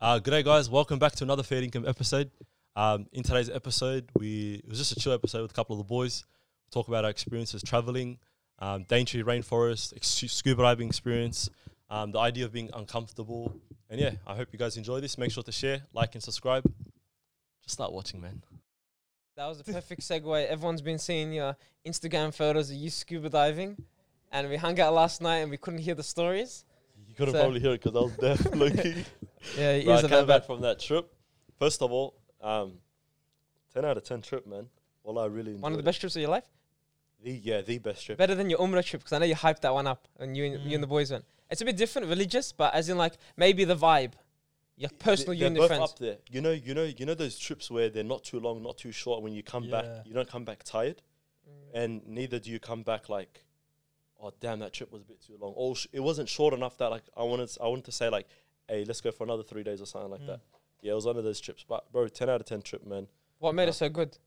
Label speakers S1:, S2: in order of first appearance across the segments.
S1: Uh, good day, guys. Welcome back to another Fair Income episode. Um, in today's episode, we it was just a chill episode with a couple of the boys. We talk about our experiences traveling, um, Daintree rainforest, ex- scuba diving experience, um, the idea of being uncomfortable, and yeah, I hope you guys enjoy this. Make sure to share, like, and subscribe. Just start watching, man.
S2: That was a perfect segue. Everyone's been seeing your Instagram photos of you scuba diving, and we hung out last night and we couldn't hear the stories.
S1: You couldn't
S2: So-
S1: probably hear it because I was deaf, looking.
S2: Yeah, your
S1: Bro, I came back from that trip. First of all, um, ten out of ten trip, man. Well, I really enjoyed
S2: One of the
S1: it.
S2: best trips of your life.
S1: The yeah, the best trip.
S2: Better than your Umrah trip because I know you hyped that one up and you and, you and the boys went. It's a bit different, religious, but as in like maybe the vibe, your personal
S1: They-
S2: you and
S1: they're both
S2: friends.
S1: up there. You know, you know, you know those trips where they're not too long, not too short. When you come back, you don't come back tired,
S2: Mm.
S1: and neither do you come back like, oh damn, that trip was a bit too long. Or sh- it wasn't short enough that like I wanted, I wanted to say like, hey, let's go for another three days or something like
S3: Mm.
S1: that. Yeah, it was one of those trips. But bro, ten out of ten trip, man.
S2: What made
S1: Uh,
S2: it so good?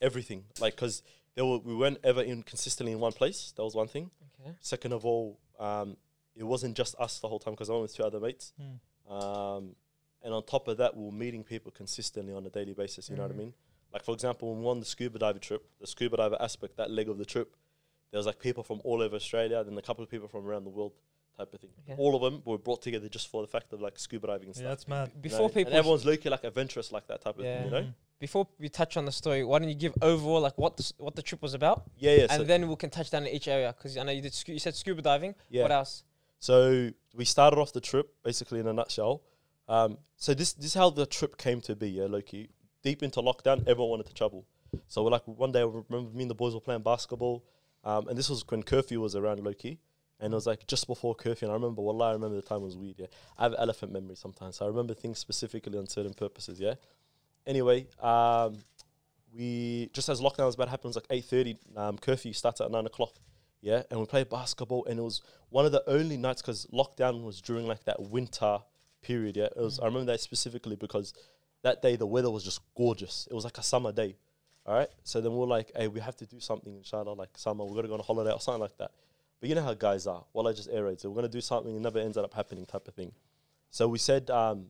S1: Everything like because there were we weren't ever in consistently in one place. That was one thing.
S2: Okay.
S1: Second of all, um, it wasn't just us the whole time because I went with two other mates.
S3: Mm.
S1: Um, and on top of that, we were meeting people consistently on a daily basis. You know what I
S2: Mhm.
S1: mean? Like for example, when we won the scuba diver trip, the scuba diver aspect, that leg of the trip, there was like people from all over Australia, then a couple of people from around the world, type of thing.
S2: Okay.
S1: All of them were brought together just for the fact of like scuba diving and
S3: Yeah,
S1: stuff.
S3: that's mad.
S1: you know?
S2: Before
S1: And
S2: people,
S1: everyone's looking like adventurous like that type of
S2: Yeah.
S1: thing. You know?
S3: Mhm.
S2: before we touch on the story, why don't you give overall like what the, what the trip was about,
S1: Yeah, yeah.
S2: and
S1: So,
S2: then we can touch down in each area because I know you did. Scu- you said scuba diving.
S1: yeah.
S2: What else?
S1: So we started off the trip basically in a nutshell. Um, so this this is how the trip came to be. Yeah, Loki. Deep into lockdown, everyone wanted to travel. So we're like one day, I remember me and the boys were playing basketball, um, and this was when curfew was around Loki, and it was like just before curfew. And I remember, well, I remember the time was weird. Yeah, I have elephant memory sometimes, so I remember things specifically on certain purposes. Yeah. Anyway, um, we just as lockdown was about to happen, it was like eight thirty. Um, curfew starts at nine o'clock. Yeah, and we played basketball, and it was one of the only nights because lockdown was during like that winter period. Yeah, it was. I remember that specifically because that day the weather was just gorgeous. It was like a summer day. All right, so then we are like, hey, we have to do something, inshallah, like summer. We're gonna go on a holiday or something like that. But you know how guys are. Well, I just. So we're gonna do something, it never ends up happening, type of thing. So we said, um,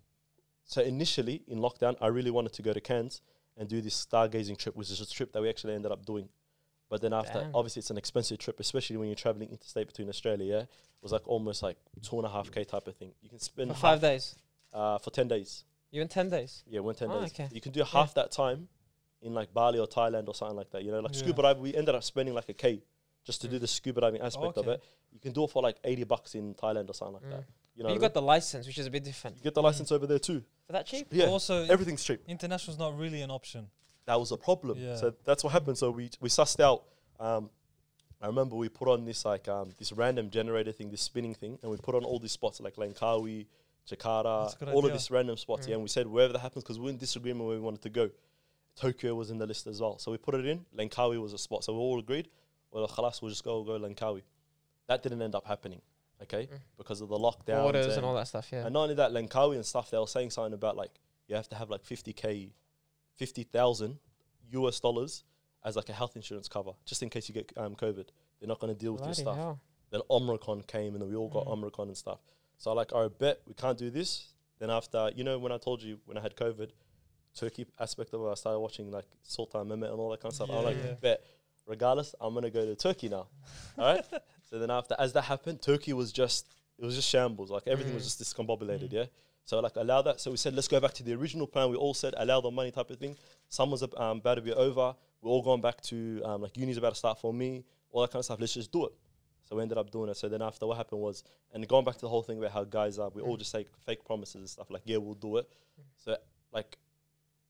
S1: so initially in lockdown, I really wanted to go to Cairns and do this stargazing trip, which is a trip that we actually ended up doing. But then after,
S2: Damn.
S1: obviously, it's an expensive trip, especially when you're traveling interstate between Australia. Yeah, it was like almost like two and a half k type of thing. You can spend
S2: For
S1: half,
S2: five days.
S1: uh, for ten days.
S2: You in ten days.
S1: Yeah, one ten
S2: Oh,
S1: days.
S2: okay.
S1: You can do half that time in like Bali or Thailand or something like that. You know, like
S3: Yeah.
S1: scuba diving, we ended up spending like a k just to do
S2: Mm.
S1: the scuba diving aspect of
S3: Okay.
S1: it. You can do it for like eighty bucks in Thailand or something like
S2: Mm.
S1: that. You
S2: But
S1: know,
S2: you
S1: what
S2: got the license, which is a bit different.
S1: you get the license over there too.
S2: For that cheap?
S1: Yeah,
S3: Also,
S1: everything's cheap.
S3: international's not really an option.
S1: that was a problem.
S3: Yeah.
S1: So that's what happened. So we we sussed out. Um, I remember we put on this like um, this random generator thing, this spinning thing, and we put on all these spots like Langkawi, Jakarta,
S3: That's a good
S1: all of
S3: idea.
S1: these random spots.
S2: Mm.
S1: Yeah, and we said wherever that happens because we we're in disagreement where we wanted to go. Tokyo was in the list as well, so we put it in. Langkawi was a spot, so we all agreed. Well, khalas, we'll just go go Langkawi. That didn't end up happening, okay,
S2: Mm.
S1: because of the lockdown
S2: Borders and all that stuff. Yeah.
S1: and not only that, Langkawi and stuff, they were saying something about like you have to have like 50k, 50,000 US dollars as like a health insurance cover, just in case you get um, COVID. They're not going to deal with your stuff.
S2: hell.
S1: Then Omicron came and then we all got
S3: Mm.
S1: Omicron and stuff. So I like, right, bet we can't do this. Then after, you know, when I told you when I had COVID, Turkey aspect of it, I started watching like Sultan Mehmet and all that kind of stuff. I'm
S3: Yeah,
S1: like,
S3: yeah.
S1: bet, regardless, I'm going to go to Turkey now. all right. So then after, as that happened, Turkey was just, it was just shambles. Like everything was
S2: Mm.
S1: just discombobulated.
S3: Mm.
S1: Yeah. So like allow that. So we said let's go back to the original plan. We all said allow the money type of thing. Summer's um, about to be over. We're all going back to um, like uni's about to start for me. All that kind of stuff. Let's just do it. So we ended up doing it. So then after what happened was, and going back to the whole thing about how guys are, we all just say fake promises and stuff. Like yeah, we'll do it. So like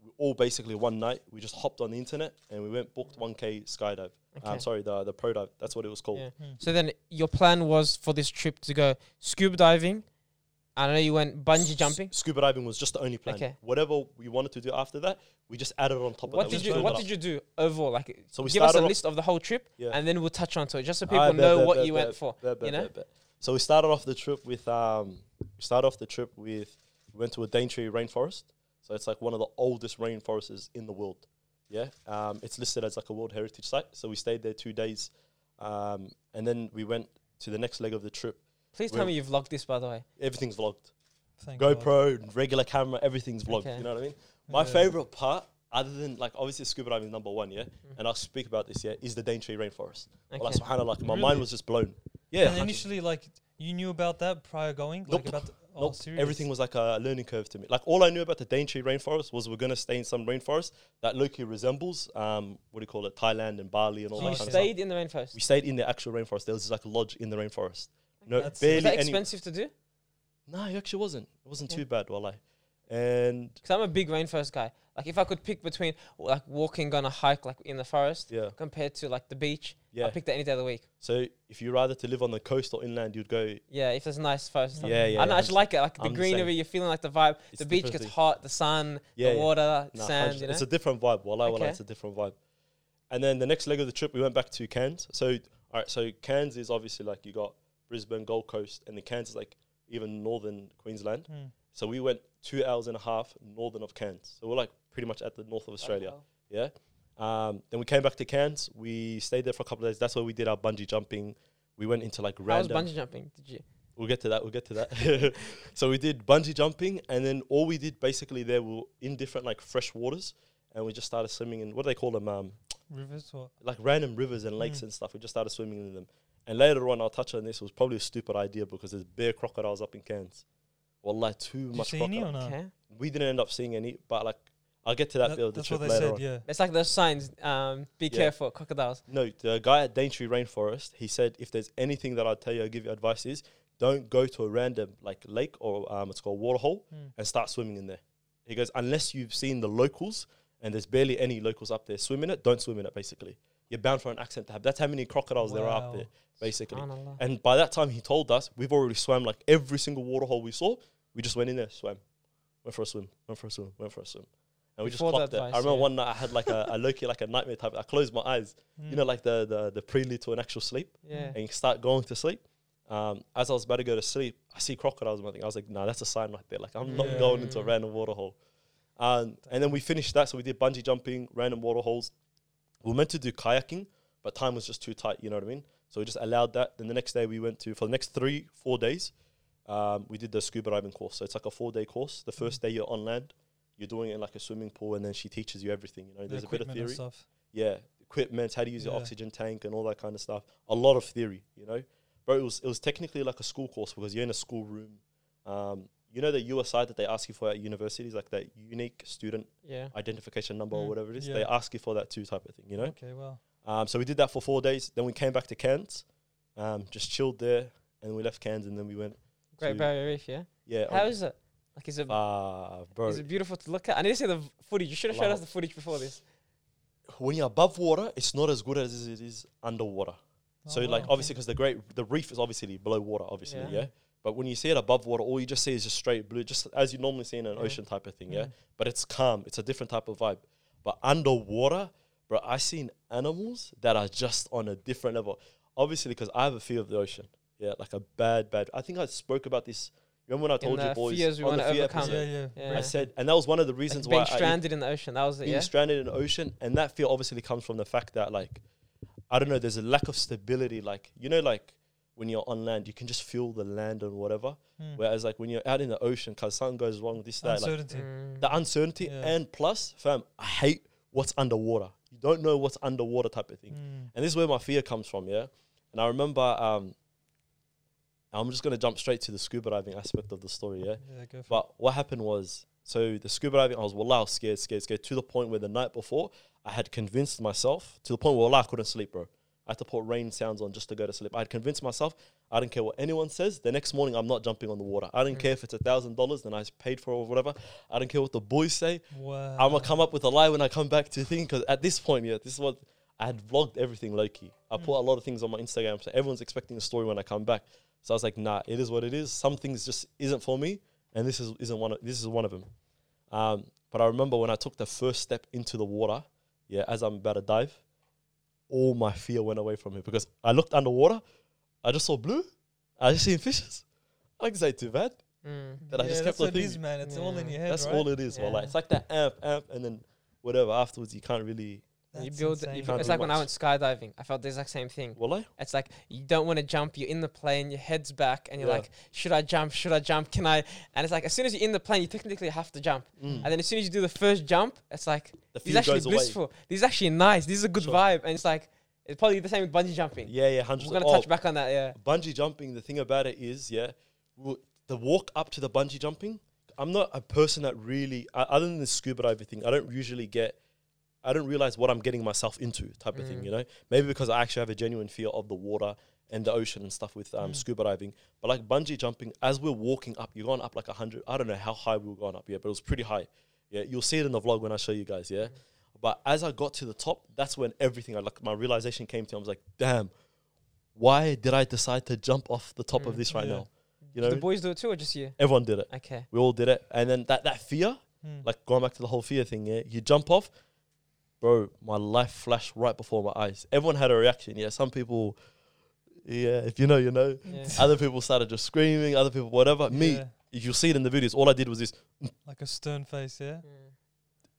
S1: we all basically one night we just hopped on the internet and we went booked 1k skydive.
S2: Okay.
S1: I'm sorry, the the pro dive. That's what it was called.
S2: Yeah.
S3: Mm.
S2: So then your plan was for this trip to go scuba diving. I know you went bungee
S1: S-
S2: jumping.
S1: Scuba diving was just the only plan.
S2: Okay.
S1: Whatever we wanted to do after that, we just added on top
S2: What
S1: of that.
S2: did you What did you do overall? Like,
S1: So we
S2: give us a list of the whole trip,
S1: Yeah.
S2: and then we'll touch on to it, just so
S1: Ah,
S2: people know
S1: bet,
S2: what
S1: bet,
S2: you
S1: bet,
S2: went for. you know?
S1: So we started off the trip with um, we started off the trip with we went to a Daintree rainforest. So it's like one of the oldest rainforests in the world. Yeah, um, it's listed as like a World Heritage Site. So we stayed there two days, um, and then we went to the next leg of the trip.
S2: Please tell me you've logged this, by the way.
S1: Everything's vlogged.
S3: Thank God.
S1: GoPro, regular camera, everything's vlogged.
S2: Okay.
S1: You know what I mean? My
S3: Yeah.
S1: favorite part, other than like obviously scuba diving is number one, yeah,
S2: Mm.
S1: and I'll speak about this, yeah, is the Daintree rainforest. Well,
S2: Okay.
S1: that's kind of like my
S3: Really?
S1: mind was just blown. Yeah,
S3: And initially, like you knew about that prior going,
S1: Nope.
S3: like about the, oh,
S1: Nope.
S3: serious?
S1: Everything was like a learning curve to me. Like all I knew about the Daintree rainforest was we're gonna stay in some rainforest that locally resembles um what do you call it, Thailand and Bali and all
S2: So
S1: that
S2: you
S1: kind of
S2: stayed in the rainforest.
S1: We stayed in the actual rainforest. There was like a lodge in the rainforest. No,
S3: That's-
S2: Is
S1: barely
S2: that
S1: any.
S2: expensive to do?
S1: No, it actually wasn't. It wasn't
S2: Yeah.
S1: too bad, wallah. And
S2: Because I'm a big rainforest guy. Like if I could pick between like walking on a hike like in the forest
S1: yeah,
S2: compared to like the beach,
S1: yeah.
S2: I pick that any day of the week.
S1: So if you rather to live on the coast or inland, you'd go.
S2: Yeah, if there's a nice forest. stuff.
S1: Yeah, yeah.
S2: I know, I just like it, like the
S1: I'm the
S2: greenery. You're feeling like the vibe.
S1: It's
S2: the beach gets hot. The sun,
S1: Yeah,
S2: the
S1: yeah.
S2: water,
S1: Nah,
S2: sand.
S1: 100
S2: You know.
S1: It's a different vibe. Wallah, wallah,
S2: Okay.
S1: it's a different vibe. And then the next leg of the trip, we went back to Cairns. So, all right, so Cairns is obviously like you got Brisbane, Gold Coast, and then Cairns is like even northern Queensland.
S3: Hmm.
S1: So we went two hours and a half northern of Cairns. So we're like pretty much at the north of Australia. Yeah. Um, then we came back to Cairns. We stayed there for a couple of days. That's where we did our bungee jumping. We went into like
S2: How was
S1: random.
S2: bungee jumping? Did you?
S1: We'll get to that. We'll get to that. so we did bungee jumping, and then all we did basically there were in different like fresh waters, and we just started swimming in what do they call them? Um,
S3: Rivers or
S1: like random rivers and lakes
S3: Mm.
S1: and stuff. We just started swimming in them. And later on, I'll touch on this. It was probably a stupid idea because there's bare crocodiles up in Cairns. Wallah, too
S3: Did you
S1: much
S3: see any
S1: crocodile.
S3: or no?
S1: We didn't end up seeing any, but like I'll get to that,
S3: That-
S1: bit of the
S3: that's
S1: trip
S3: what they
S1: later
S3: said.
S1: on.
S3: Yeah.
S2: It's like those signs. Um, be
S1: Yeah.
S2: careful, crocodiles.
S1: No, the guy at Daintree Rainforest, he said if there's anything that I'd tell you, I'd give you advice is don't go to a random like lake or um, it's called waterhole
S3: Hmm.
S1: and start swimming in there. He goes, unless you've seen the locals and there's barely any locals up there swimming it, don't swim in it basically. You're bound for an accident to have. That's how many crocodiles there are up there, basically. And by that time, he told us we've already swam like every single waterhole we saw. We just went in there, swam, went for a swim, went for a swim, went for a swim, and we
S2: Before
S1: just clocked it. I remember
S2: yeah.
S1: one night I had like a, a Loki, like a nightmare type. I closed my eyes,
S3: Hmm.
S1: you know, like the the the prelude to an actual sleep,
S2: Yeah.
S1: and you start going to sleep. Um, as I was about to go to sleep, I see crocodiles. And I was like, "Nah, that's a sign right there. Like I'm not
S3: Yeah.
S1: going into a
S2: Mm.
S1: random waterhole." Um, and then we finished that, so we did bungee jumping, random waterholes. We were meant to do kayaking, but time was just too tight. You know what I mean? So we just allowed that. Then the next day we went to for the next three, four days. Um, we did the scuba diving course. So it's like a four day course. The first day you're on land, you're doing it in like a swimming pool, and then she teaches you everything. You know,
S3: The
S1: there's a bit of theory
S3: stuff.
S1: yeah, equipment, how to use your
S3: Yeah.
S1: oxygen tank and all that kind of stuff. A lot of theory, you know. Bro, it was it was technically like a school course because you're in a school room. Um, you know the USI that they ask you for at universities, like that unique student
S2: Yeah.
S1: identification number or
S3: Mm,
S1: whatever it is.
S3: yeah.
S1: They ask you for that too type of thing, you know.
S3: Okay, well.
S1: Um, so we did that for four days. Then we came back to Cairns, um, just chilled there, and we left Cairns, and then we went.
S2: Great Barrier Reef. Yeah.
S1: Yeah,
S2: How
S1: on-
S2: is it? Like, is it
S1: ah, bro.
S2: beautiful to look at? I need to see the footage. You should have showed us the footage before this.
S1: when you're above water, it's not as good as it is underwater. So
S3: Oh,
S1: like
S3: wow,
S1: obviously because the great the reef is obviously below water, obviously,
S2: Yeah.
S1: yeah. But when you see it above water, all you just see is just straight blue, just as you normally see in an
S2: Yeah.
S1: ocean type of thing, yeah.
S3: Mm.
S1: But it's calm. It's a different type of vibe. But underwater, bro, I seen animals that are just on a different level. Obviously, because I have a fear of the ocean. Yeah, like a bad, bad. I think I spoke about this. Remember when I told you boys
S2: fears we
S1: on the
S2: wanna
S1: fear
S2: overcome.
S1: episode?
S3: Yeah, yeah.
S2: Yeah.
S1: I said, and that was one of the
S2: Like
S1: reasons
S2: being
S1: why I,
S2: stranded in the ocean. That was it.
S1: being
S2: Yeah.
S1: stranded in the ocean, and that fear obviously comes from the fact that like I don't know, there's a lack of stability. Like you know, like when you're on land, you can just feel the land and whatever.
S3: Hmm.
S1: Whereas like when you're out in the ocean, cause something goes wrong, this that, like
S3: Uncertainty.
S2: Mm.
S1: the uncertainty,
S3: Yeah.
S1: and plus, fam, I hate what's underwater. You don't know what's underwater type of thing,
S3: Hmm.
S1: and this is where my fear comes from. Yeah, and I remember. um I'm just gonna jump straight to the scuba diving aspect of the story. Yeah.
S3: Yeah, go for
S1: But what happened was, so the scuba diving, I was wallah, I was scared, scared, scared, to the point where the night before, I had convinced myself, to the point where wallah, I couldn't sleep, bro. I had to put rain sounds on just to go to sleep. I had convinced myself, I don't care what anyone says. The next morning, I'm not jumping on the water. I don't
S2: Mm.
S1: care if it's a thousand dollars, then I paid for it or whatever. I don't care what the boys say.
S3: Wow.
S1: I'm gonna come up with a lie when I come back to think. Because at this point, yeah, this is what I had vlogged everything low key. I
S3: Mm.
S1: put a lot of things on my Instagram, so everyone's expecting a story when I come back. So I was like, nah, it is what it is. Some things just isn't for me, and this is isn't one. Of, this is one of them. Um, but I remember when I took the first step into the water, yeah, as I'm about to dive, all my fear went away from me because I looked underwater, I just saw blue, I just seen fishes. I can say too bad.
S2: Mm.
S1: That I just kept on
S3: what it is,
S1: thinking.
S3: man. It's all in
S2: Yeah.
S3: your head,
S1: That's
S3: right?
S1: all it is. Well, like it's like that amp, amp, and then whatever afterwards. You can't really
S2: And you build. You build it's
S1: do
S2: like when I went skydiving. I felt the exact same thing.
S1: Wallah.
S2: It's like you don't want to jump. You're in the plane. Your head's back, and you're
S1: Yeah.
S2: like, "Should I jump? Should I jump? Can I?" And it's like as soon as you're in the plane, you technically have to jump.
S1: Mm.
S2: And then as soon as you do the first jump, it's like
S1: The
S2: this is actually
S1: goes away.
S2: blissful. This is actually nice. This is a good
S1: Sure.
S2: vibe. And it's like it's probably the same with bungee jumping.
S1: Yeah, yeah, hundred
S2: We're gonna
S1: Oh,
S2: touch back on that. Yeah.
S1: bungee jumping. The thing about it is, yeah, the walk up to the bungee jumping. I'm not a person that really, uh, other than the scuba diving thing, I don't usually get. I don't realize what I'm getting myself into, type of thing.
S2: Mm.
S1: You know, maybe because I actually have a genuine fear of the water and the ocean and stuff with um,
S3: Mm.
S1: scuba diving. But like bungee jumping, as we're walking up, you're going up like a hundred. I don't know how high we were going up, yeah, but it was pretty high. Yeah, you'll see it in the vlog when I show you guys. Yeah, but as I got to the top, that's when everything, I like my realization came to. me. I was like, damn, why did I decide to jump off the top of
S2: Mm.
S1: this right
S3: Yeah.
S1: now? You know,
S2: the boys do it too, or just you?
S1: everyone did it.
S2: Okay.
S1: We all did it, and then that that fear,
S3: Mm.
S1: like going back to the whole fear thing, yeah, you jump off, bro. My life flashed right before my eyes. Everyone had a reaction. Yeah, some people, yeah, if you know, you know.
S2: Yeah.
S1: Other people started just screaming. Other people, whatever. Me,
S3: Yeah,
S1: if you see it in the videos, all I did was this.
S3: like a stern face, yeah.
S2: Mm.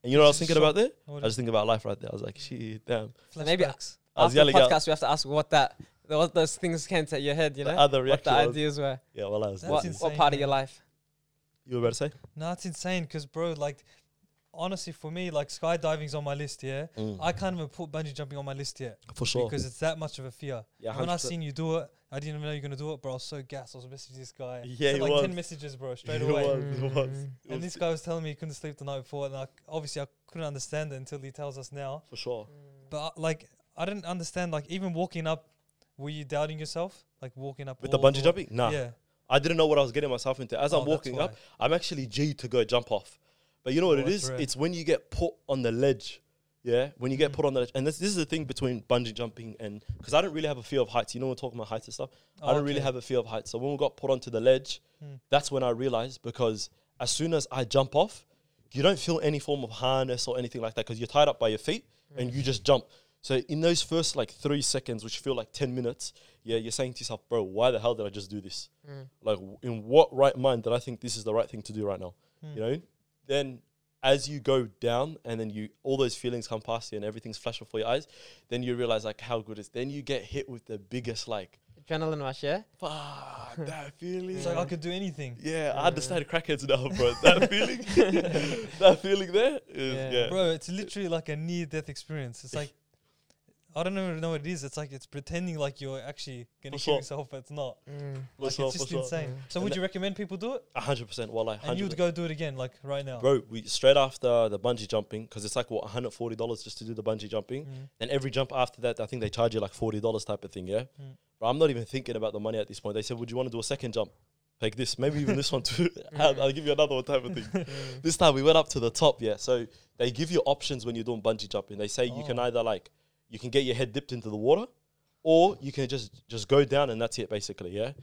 S1: And you know what I was thinking about there? I was thinking about life right there. I was like, shit, damn.
S2: So maybe
S3: flashbacks.
S1: I was
S2: After the
S1: yelling out.
S2: podcast, we have to ask what that what those things came to your head. You
S1: The
S2: know,
S1: other
S2: what the ideas were.
S1: Yeah, well, I was.
S2: What,
S3: insane,
S2: what part of your life?
S1: You were about to say?
S3: No, it's insane because, bro, like, honestly, for me, like, skydiving's on my list, yeah. I can't even put bungee jumping on my list yet
S1: For sure.
S3: because it's that much of a fear.
S1: Yeah,
S3: when I seen you do it, I didn't even know you're gonna do it, bro. I was so gassed. I was messaging this guy.
S1: Yeah,
S3: Sent
S1: he
S3: like
S1: was.
S3: ten messages, bro, straight
S1: He
S3: away.
S1: was, he was.
S2: Mm.
S1: It
S3: And
S1: was
S3: this guy was telling me he couldn't sleep the night before, and I, obviously I couldn't understand it until he tells us now.
S1: for sure.
S3: But uh, like, I didn't understand. Like, even walking up, were you doubting yourself? Like walking up
S1: With the
S3: walls
S1: bungee jumping? Nah.
S3: Yeah.
S1: I didn't know what I was getting myself into. As
S3: Oh,
S1: I'm walking up. I'm actually G to go jump off. But you know what
S3: Oh,
S1: it is?
S3: rare.
S1: It's when you get put on the ledge. Yeah, when you get
S3: Mm.
S1: put on the ledge, and this, this is the thing between bungee jumping and because I don't really have a fear of heights. You know, we're talking about heights and stuff. I don't really have a fear of heights. So when we got put onto the ledge,
S3: Mm.
S1: that's when I realized because as soon as I jump off, you don't feel any form of harness or anything like that because you're tied up by your feet and you just jump. So in those first like three seconds, which feel like ten minutes, yeah, you're saying to yourself, bro, why the hell did I just do this?
S2: Mm.
S1: Like, w- in what right mind did I think this is the right thing to do right now?
S3: Mm.
S1: You know, then as you go down and then you all those feelings come past you and everything's flash before your eyes, then you realize like how good it is. Then you get hit with the biggest like,
S2: Adrenaline rush, yeah.
S1: fuck that feeling.
S3: It's like I could do anything.
S1: yeah, I understand crackheads now, bro. That feeling, that feeling there is
S2: Yeah.
S1: yeah.
S3: Bro, it's literally like a near death experience. It's like I don't even know what it is. It's like it's pretending like you're actually gonna
S1: For
S3: kill
S1: sure.
S3: yourself, but it's not.
S2: Mm.
S1: For
S3: Like
S1: sure,
S3: it's
S1: for
S3: just
S1: sure.
S3: insane.
S2: Mm.
S3: So
S1: And
S3: would you recommend people do it?
S1: A hundred percent. Well, like
S3: And you'd go do it again, like right now.
S1: bro. We straight after the bungee jumping because it's like what one hundred forty dollars just to do the bungee jumping.
S3: Mm.
S1: Then every jump after that, I think they charge you like forty dollars type of thing. Yeah,
S3: Mm.
S1: but I'm not even thinking about the money at this point. They said, "Would you want to do a second jump? Like this, maybe even this one too. I'll, I'll give you another one type of thing."
S2: Mm.
S1: this time we went up to the top. Yeah, so they give you options when you're doing bungee jumping. They say you can
S3: Oh.
S1: either like you can get your head dipped into the water, or you can just just go down and that's it basically. Yeah.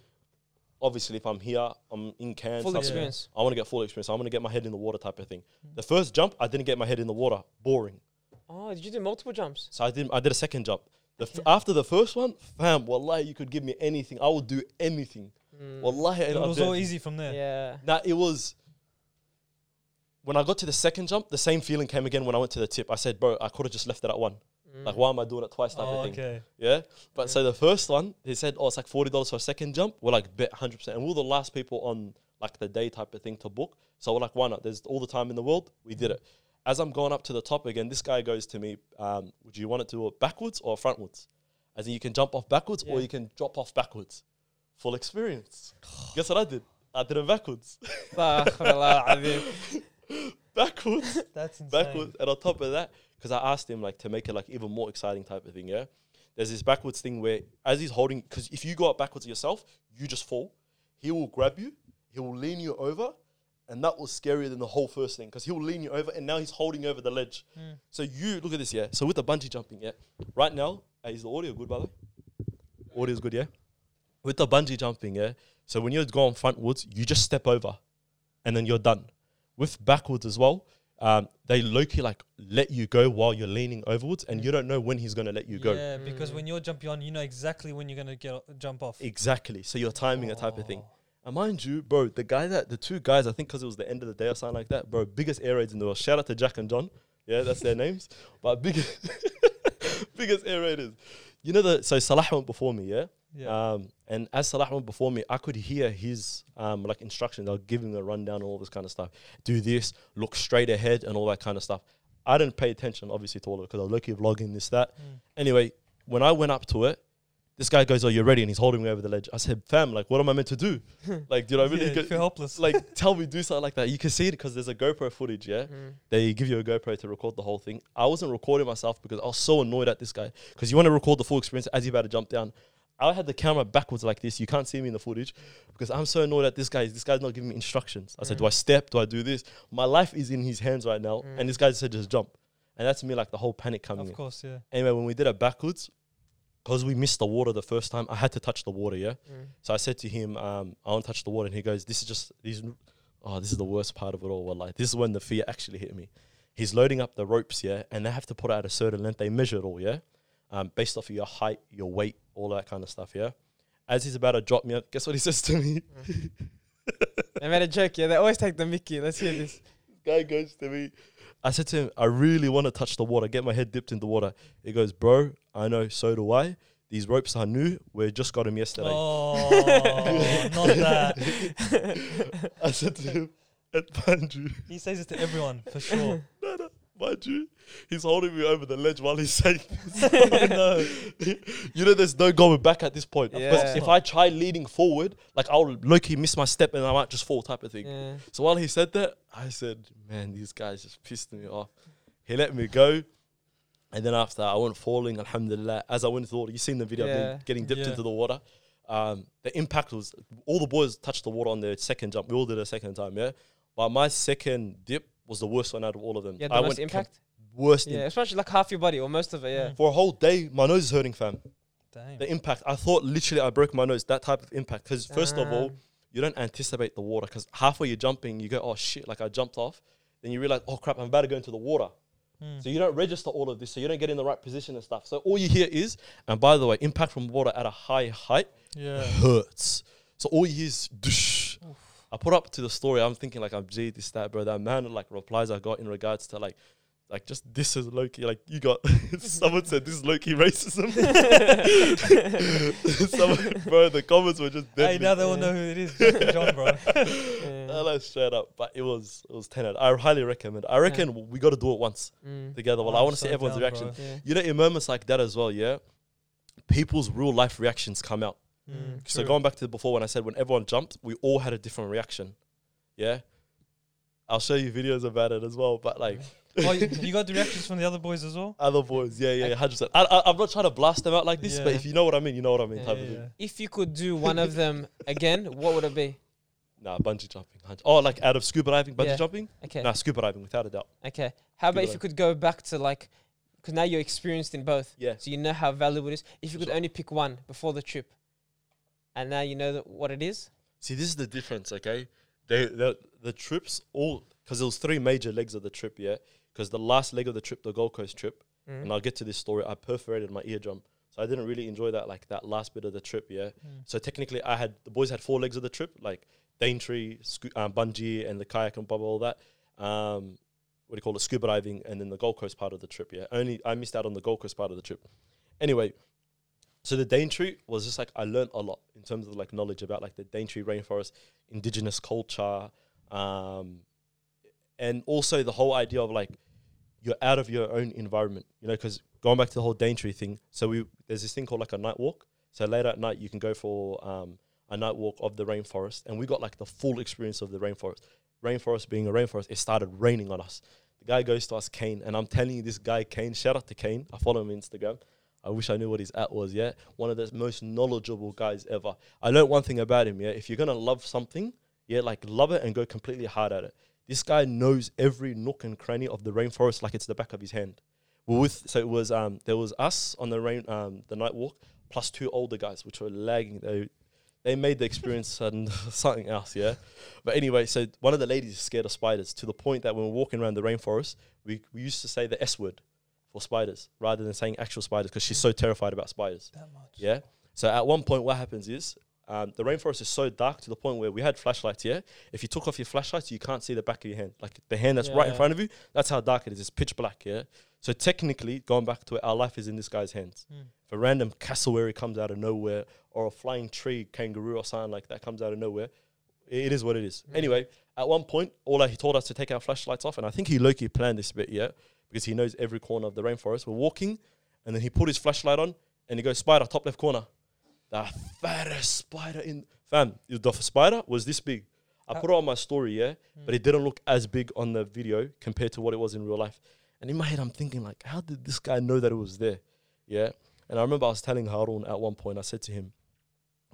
S1: Obviously, if I'm here, I'm in Cairns.
S2: Full experience.
S1: I want to get full experience. I want to get my head in the water type of thing. The first jump, I didn't get my head in the water. Boring.
S2: Oh, did you do multiple jumps?
S1: So I did. I did a second jump. The f- after the first one, fam, wallahi, you could give me anything. I would do anything.
S2: Mm.
S1: Wallahi,
S3: It was
S1: I
S3: all easy from there.
S2: Yeah.
S1: Nah, it was. When I got to the second jump, the same feeling came again when I went to the tip. I said, bro, I could have just left it at one.
S2: Mm.
S1: Like, why am I doing it twice? Type
S3: Oh,
S1: of thing.
S3: okay.
S1: Yeah. But so the first one, they said, oh, it's like forty dollars for a second jump. We're like, bet hundred percent, and we're the last people on like the day type of thing to book. So we're like, why not? There's all the time in the world. We did it. As I'm going up to the top again, this guy goes to me, um, would you want it to do it backwards or frontwards? As in, you can jump off backwards or you can drop off backwards. Full experience. Guess what I did? I did it backwards. Backwards.
S3: That's insane.
S1: backwards. And on top of that, because I asked him like to make it like even more exciting type of thing, yeah. There's this backwards thing where as he's holding, because if you go up backwards yourself, you just fall. He will grab you, he will lean you over, and that was scarier than the whole first thing because he will lean you over, and now he's holding over the ledge.
S3: Mm.
S1: So you look at this, yeah. So with the bungee jumping, yeah. Right now, uh, is the audio good, by the way? Audio's good, yeah. With the bungee jumping, yeah. So when you're going frontwards, you just step over, and then you're done. With backwards as well, um, they low-key like let you go while you're leaning overwards, and you don't know when he's gonna let you go.
S3: Yeah, because
S2: Mm.
S3: when you're jumping on, you know exactly when you're gonna get o- jump off.
S1: Exactly. So you're timing a type of thing.
S3: Oh.
S1: And mind you, bro, the guy that the two guys, I think because it was the end of the day or something like that, bro, biggest air raids in the world. Shout out to Jack and John. Yeah, that's their names. But biggest biggest air raiders. You know the so Salah went before me, yeah?
S3: Yeah.
S1: Um, and as Salah went before me, I could hear his um, like instructions. They'll give him a rundown and all this kind of stuff. Do this, look straight ahead, and all that kind of stuff. I didn't pay attention, obviously, to all of it because I was looking vlogging this, that.
S3: Mm.
S1: Anyway, when I went up to it, this guy goes, "Oh, you're ready," and he's holding me over the ledge. I said, "Fam, like, what am I meant to do? like, do you know what I mean?
S3: Yeah, feel helpless.
S1: like, tell me do something like that. You can see it because there's a GoPro footage, yeah."
S2: Mm.
S1: they give you a GoPro to record the whole thing. I wasn't recording myself because I was so annoyed at this guy because you want to record the full experience as you're about to jump down. I had the camera backwards like this. You can't see me in the footage because I'm so annoyed at this guy. This guy's not giving me instructions. I said,
S2: Mm.
S1: "Do I step? Do I do this?" My life is in his hands right now,
S2: Mm.
S1: and this guy said, "Just jump," and that's me like the whole panic coming
S3: Of
S1: in.
S3: course, yeah.
S1: Anyway, when we did it backwards, because we missed the water the first time, I had to touch the water. Yeah,
S2: Mm.
S1: so I said to him, um, I want to touch the water. And he goes, This is just, these, oh, this is the worst part of it all. Like, this is when the fear actually hit me. He's loading up the ropes, yeah, and they have to put it at a certain length. They measure it all, yeah, um, based off of your height, your weight, all that kind of stuff, yeah. As he's about to drop me up, guess what he says to me?
S2: They made a joke, yeah. They always take the Mickey. Let's hear this.
S1: Guy goes to me, I said to him, I really want to touch the water, get my head dipped in the water. He goes, Bro, I know, so do I. These ropes are new. We just got them yesterday.
S3: Oh, not that.
S1: I said to him, and mind
S3: He says it to everyone for sure.
S1: no, no, mind you, he's holding me over the ledge while he's saying this.
S3: oh, no.
S1: you know, there's no going back at this point. Because
S2: Yeah.
S1: if I try leaning forward, like I'll low-key miss my step and I might just fall type of thing.
S2: Yeah.
S1: So while he said that, I said, man, these guys just pissed me off. He let me go. And then after that, I went falling, alhamdulillah. As I went into the water, you seen the video of me
S2: Yeah.
S1: getting dipped
S3: Yeah.
S1: into the water. Um, the impact was, all the boys touched the water on their second jump. We all did a second time, yeah? But my second dip was the worst one out of all of them.
S2: Yeah, the
S1: I com-
S2: impact.
S1: worst
S2: Yeah,
S1: im-
S2: especially like half your body or most of it. Yeah.
S1: For a whole day, my nose is hurting, fam.
S3: Damn.
S1: The impact, I thought literally I broke my nose, that type of impact. Because first of all, you don't anticipate the water because halfway you're jumping, you go, oh shit, like I jumped off. Then you realize, oh crap, I'm about to go into the water.
S3: Mm.
S1: So you don't register all of this, so you don't get in the right position and stuff. So all you hear is, and by the way, impact from water at a high height
S3: Yeah.
S1: hurts. So all you hear is, dush. I put up to the story. I'm thinking like I'm G this that bro. That man like replies I got in regards to like. Like just this is Loki. Like you got someone said this is Loki racism. someone, bro, the comments were just
S3: Hey, now they all know who it is. John, bro.
S2: Yeah.
S1: Like, straight up, but it was it was ten out. I highly recommend. I reckon we got to do it once
S2: Mm.
S1: together. Well, I
S3: I'm
S1: want to see everyone's
S3: down,
S1: reaction.
S2: Yeah.
S1: You know, in moments like that as well, yeah, people's real life reactions come out.
S3: Mm,
S1: So going back to the before when I said when everyone jumped, we all had a different reaction. Yeah, I'll show you videos about it as well. But like
S3: Oh, you, you got the reactions from the other boys as well?
S1: other boys, yeah, yeah, hundred percent. I, I, I'm not trying to blast them out like this, but if you know what I mean, you know what I mean.
S2: Yeah,
S1: type
S3: Yeah,
S1: of thing.
S2: If you could do one of them again, what would it be?
S1: Nah, bungee jumping. Oh, like out of scuba diving, bungee
S2: Yeah.
S1: jumping.
S2: Okay.
S1: Nah, scuba diving without a doubt.
S2: Okay. How about if
S1: Scuba
S2: you could go back to like, because now you're experienced in both,
S1: Yeah.
S2: so you know how valuable it is. If you could
S1: Sure.
S2: only pick one before the trip, and now you know that what it is.
S1: See, this is the difference, okay? They the the trips all because there was three major legs of the trip, yeah. Because the last leg of the trip, the Gold Coast trip,
S2: Mm.
S1: and I'll get to this story. I perforated my eardrum, so I didn't really enjoy that like that last bit of the trip, yeah.
S3: Mm.
S1: So technically, I had the boys had four legs of the trip, like Daintree, scu- um, bungee, and the kayak and blah all that. Um, what do you call it? Scuba diving, and then the Gold Coast part of the trip. Yeah, only I missed out on the Gold Coast part of the trip. Anyway, so the Daintree was just like I learned a lot in terms of like knowledge about like the Daintree rainforest, indigenous culture, um, and also the whole idea of like you're out of your own environment. You know, because going back to the whole Daintree thing. So we there's this thing called like a night walk. So late at night you can go for um, a night walk of the rainforest, and we got like the full experience of the rainforest. Rainforest being a rainforest, it started raining on us. The guy goes to us, Kane, and I'm telling you, this guy Kane. Shout out to Kane. I follow him on Instagram. I wish I knew what his at was. Yeah, one of the most knowledgeable guys ever. I learned one thing about him. Yeah, if you're gonna love something, yeah, like love it and go completely hard at it. This guy knows every nook and cranny of the rainforest like it's the back of his hand. Well, with so it was um there was us on the rain um the night walk plus two older guys which were lagging. They they made the experience and something else, yeah. But anyway, so one of the ladies is scared of spiders to the point that when we're walking around the rainforest, we, we used to say the S word for spiders rather than saying actual spiders because she's so terrified about spiders.
S3: That much.
S1: Yeah. So at one point, what happens is um, the rainforest is so dark to the point where we had flashlights. Yeah, if you took off your flashlights, you can't see the back of your hand, like the hand that's right in front of you. That's how dark it is. It's pitch black. Yeah. So technically, going back to it, our life is in this guy's hands.
S3: Mm.
S1: If a random cassowary comes out of nowhere, or a flying tree kangaroo or something like that comes out of nowhere, it is what it is.
S2: Mm.
S1: Anyway, at one point, all he told us to take our flashlights off, and I think he Loki planned this bit, yeah, because he knows every corner of the rainforest. We're walking, and then he put his flashlight on, and he goes, "Spider, top left corner." The fattest spider in fam. The spider was this big. I put it on my story, yeah,
S3: Mm.
S1: but it didn't look as big on the video compared to what it was in real life. And in my head, I'm thinking like, how did this guy know that it was there? Yeah. And I remember I was telling Harun at one point, I said to him,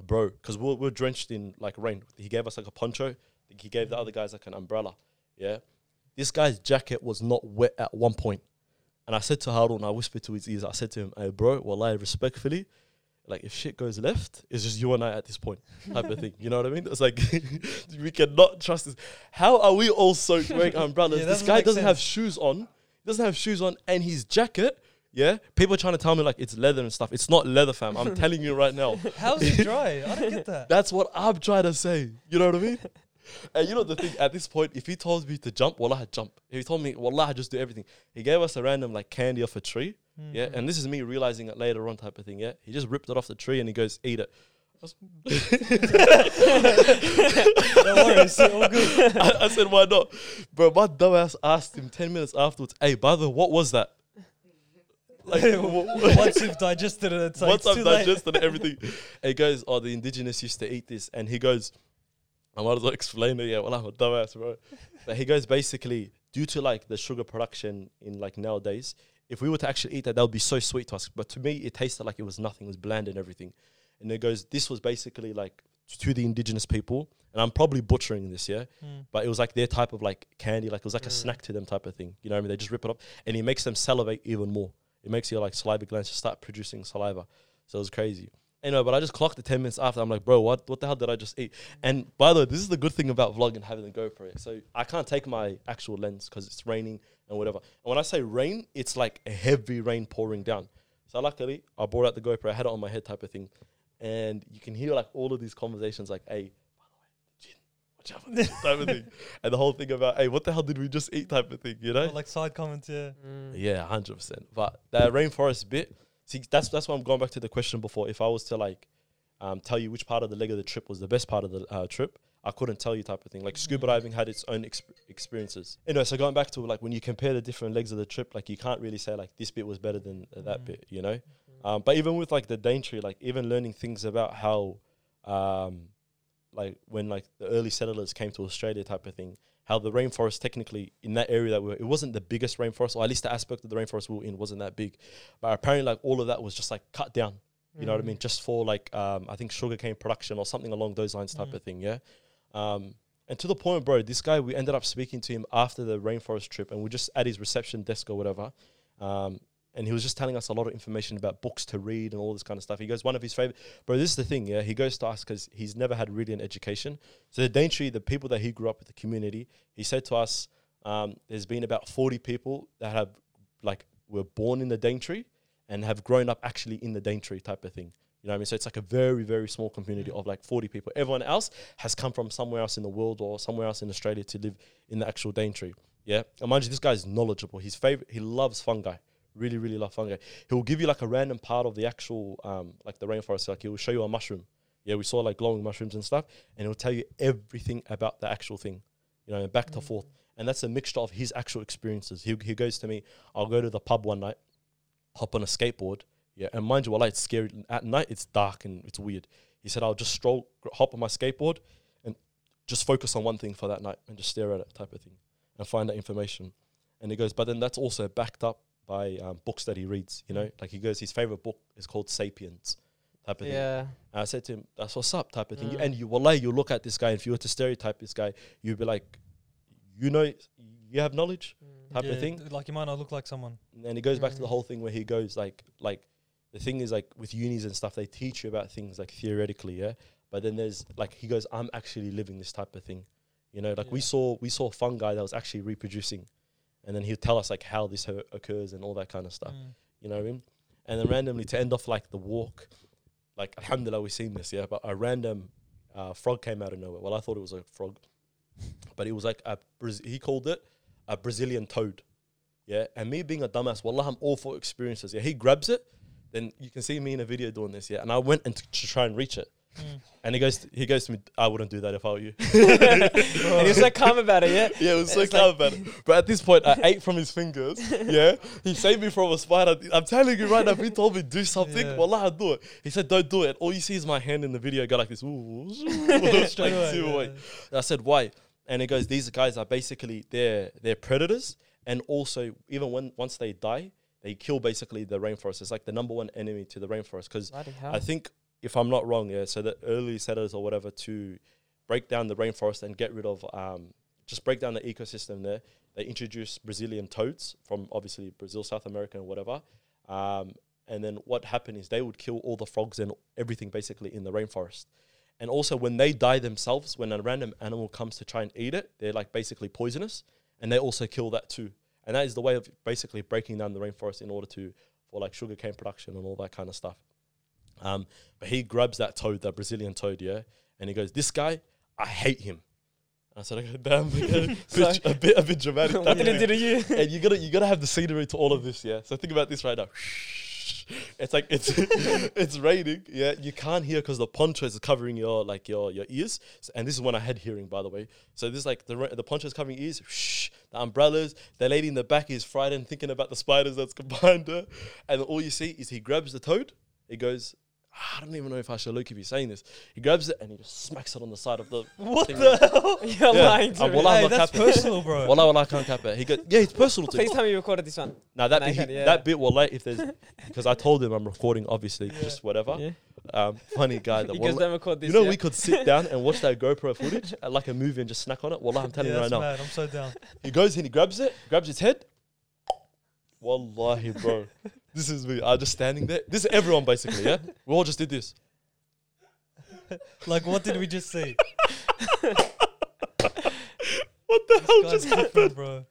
S1: bro, because we're, we're drenched in like rain. He gave us like a poncho. He gave the other guys like an umbrella. Yeah. This guy's jacket was not wet at one point. And I said to Harun, I whispered to his ears, I said to him, hey, bro, wallahi, respectfully, like if shit goes left, it's just you and I at this point, type of thing. You know what I mean? It's like we cannot trust this. How are we all soaked wearing umbrellas?
S3: Yeah,
S1: this guy doesn't have shoes on. He doesn't have shoes on, and his jacket. Yeah, people are trying to tell me like it's leather and stuff. It's not leather, fam. I'm telling you right now.
S3: How's it dry? I don't get that.
S1: That's what I'm trying to say. You know what I mean? And you know the thing, at this point, if he told me to jump, wallah, I'd jump. If he told me, wallah, I'd just do everything. He gave us a random like candy off a tree. Yeah.
S3: Mm.
S1: And this is me realizing it later on type of thing. Yeah. He just ripped it off the tree and he goes, eat it.
S3: Don't worry, it's all good.
S1: I, I said, why not? Bro, my dumbass asked him 10 minutes afterwards, hey, by the way, what was that? Like,
S3: Once you've digested it, it's like
S1: Once I've digested everything, he goes, "Oh, the indigenous used to eat this," and he goes, "I might as well explain it." Yeah, well, I'm a dumbass, bro. But he goes, basically, due to like the sugar production in like nowadays, if we were to actually eat that, that would be so sweet to us. But to me, it tasted like it was nothing. It was bland and everything. And it goes, this was basically like to the indigenous people, and I'm probably butchering this, yeah.
S3: Mm.
S1: But it was like their type of like candy, like it was like a
S2: Mm.
S1: snack to them type of thing. You know what I mean? They just rip it up, and it makes them salivate even more. It makes your like saliva glands just start producing saliva. So it was crazy. Anyway, but I just clocked it ten minutes after. I'm like, bro, what what the hell did I just eat? And by the way, this is the good thing about vlogging having the GoPro. So I can't take my actual lens because it's raining and whatever. And when I say rain, it's like a heavy rain pouring down. So luckily, I brought out the GoPro. I had it on my head, type of thing, and you can hear like all of these conversations, like, hey. by the way, the jinn, Watch out for the jinn," type of thing, and the whole thing about, hey, what the hell did we just eat, type of thing, you know?
S3: Or like side comments, yeah.
S2: Mm.
S1: Yeah, hundred percent. But that rainforest bit, see, that's that's why I'm going back to the question before. If I was to like um, tell you which part of the leg of the trip was the best part of the uh, trip, I couldn't tell you type of thing. Like scuba diving had its own exp- experiences. Anyway, so going back to like when you compare the different legs of the trip, like you can't really say like this bit was better than uh, that
S3: Mm.
S1: bit, you know. Um, but even with like the Daintree, like even learning things about how, um, like when like the early settlers came to Australia type of thing, how the rainforest technically in that area that we were, it wasn't the biggest rainforest, or at least the aspect of the rainforest we were in wasn't that big. But apparently, like all of that was just like cut down. You know what I
S2: Mm.
S1: mean? Just for like um, I think sugarcane production or something along those lines type
S3: Mm.
S1: of thing. Yeah. Um, and to the point, bro, this guy we ended up speaking to him after the rainforest trip, and we're just at his reception desk or whatever. Um, and he was just telling us a lot of information about books to read and all this kind of stuff. He goes, one of his favorite, bro. This is the thing, yeah. He goes to us because he's never had really an education. So the Daintree, the people that he grew up with, the community, he said to us, um, there's been about 40 people that have like were born in the Daintree and have grown up actually in the Daintree type of thing. You know what I mean? So it's like a very, very small community
S3: Mm.
S1: of like 40 people. Everyone else has come from somewhere else in the world or somewhere else in Australia to live in the actual Daintree. Yeah. And mind you, this guy's knowledgeable. His favorite, he loves fungi. Really, really love fungi. He'll give you like a random part of the actual, um, like the rainforest. Like he'll show you a mushroom. Yeah, we saw like glowing mushrooms and stuff, and he'll tell you everything about the actual thing, you know, back to
S3: Mm.
S1: forth. And that's a mixture of his actual experiences. He, he goes to me, I'll go to the pub one night, hop on a skateboard. Yeah, and mind you, while it's scary at night, it's dark and it's weird. He said, I'll just stroll, hop on my skateboard, and just focus on one thing for that night and just stare at it, type of thing, and find that information. And he goes, but then that's also backed up by um, books that he reads. You know, like he goes, his favorite book is called ¡Sapiens, type of thing.
S2: Yeah.
S1: And I said to him, "That's what's up," type of thing.
S2: Mm.
S1: And you, wallahi, you look at this guy. And if you were to stereotype this guy, you'd be like, you know, you have knowledge,
S2: Mm.
S1: type
S3: Yeah,
S1: of thing.
S3: Like you might not look like someone.
S1: And it goes back to the
S2: Mm.
S1: whole thing where he goes like, like the thing is like with unis and stuff, they teach you about things like theoretically, yeah. But then there's like he goes, I'm actually living this type of thing, you know. Like we saw, we saw fungi that was actually reproducing, and then he'd tell us like how this o- occurs and all that kind of stuff
S3: Mm.
S1: you know what I mean? And then randomly to end off like the walk, like alhamdulillah we seen this, yeah. But a random uh, frog came out of nowhere. Well, I thought it was a frog, but it was like a Braz- he called it a Brazilian toad, yeah. And me being a dumbass, wallah, I'm all for experiences. Yeah, he grabs it, then you can see me in a video doing this, yeah. And I went and t- to try and reach it.
S3: Mm.
S1: And he goes, he goes to me. I wouldn't do that if I were you.
S2: and he was so calm about it, yeah.
S1: Yeah, it was so
S2: It's
S1: calm about it. But at this point, I ate from his fingers. Yeah, he saved me from a spider. I'm telling you right now, if he told me do something,
S3: Yeah.
S1: wallah, I'd do it. He said, don't do it. All you see is my hand in the video go like this. Ooh, like,
S3: away,
S1: zoom
S3: yeah.
S1: I said, why? And he goes, these guys are basically they're they're predators, and also even when once they die, they kill basically the rainforest. It's like the number one enemy to the rainforest because I think if I'm not wrong, yeah. So the early settlers or whatever to break down the rainforest and get rid of um, just break down the ecosystem there. They introduced Brazilian toads from obviously Brazil, South America, and whatever. Um, and then what happened is they would kill all the frogs and everything basically in the rainforest. And also when they die themselves, when a random animal comes to try and eat it, they're like basically poisonous, and they also kill that too. And that is the way of basically breaking down the rainforest in order to for like sugarcane production and all that kind of stuff. Um, but he grabs that toad, that Brazilian toad, yeah, and he goes, "This guy, I hate him." And I said, okay, "Damn, okay,
S2: So-
S1: a bit, a bit dramatic."
S2: what did it do to you?
S1: and you gotta you gotta have the scenery to all of this, yeah. So think about this right now. It's like it's it's raining, yeah. You can't hear because the poncho is covering your like your your ears. So, and this is when I had hearing, by the way. So this is like the the poncho is covering ears. the umbrellas. The lady in the back is frightened, thinking about the spiders that's behind her. And all you see is he grabs the toad. He goes. "Ah, I don't even know if I should look if he's saying this. He grabs it and he just smacks it on the side of the.
S3: What
S1: thing.
S3: the hell?
S2: You're
S1: Yeah.
S2: lying to
S1: Uh,
S2: me.
S1: well, I'm
S3: Hey, that's personal, bro.
S1: Wallah, wallah, I can't cap it. He goes, yeah, it's personal to
S2: Please tell me you recorded this one.
S1: Now that
S2: No,
S1: bit, he-
S2: yeah.
S1: that bit will if there's because I told him I'm recording, obviously,
S3: Yeah.
S1: just whatever.
S2: Yeah.
S1: Um, funny guy. That
S2: He goes,
S1: wallah-
S2: record this.
S1: you know,
S2: yeah?
S1: we could sit down and watch that GoPro footage uh, like a movie and just snack on it. Wallah, I'm telling you right now.
S3: mad. I'm so down.
S1: He goes in, he grabs it, grabs his head. Wallahi, bro. this is me. I'm just standing there. This is everyone basically, yeah? We all just did this.
S3: Like, what did we just see?
S1: What the hell just happened?
S3: bro.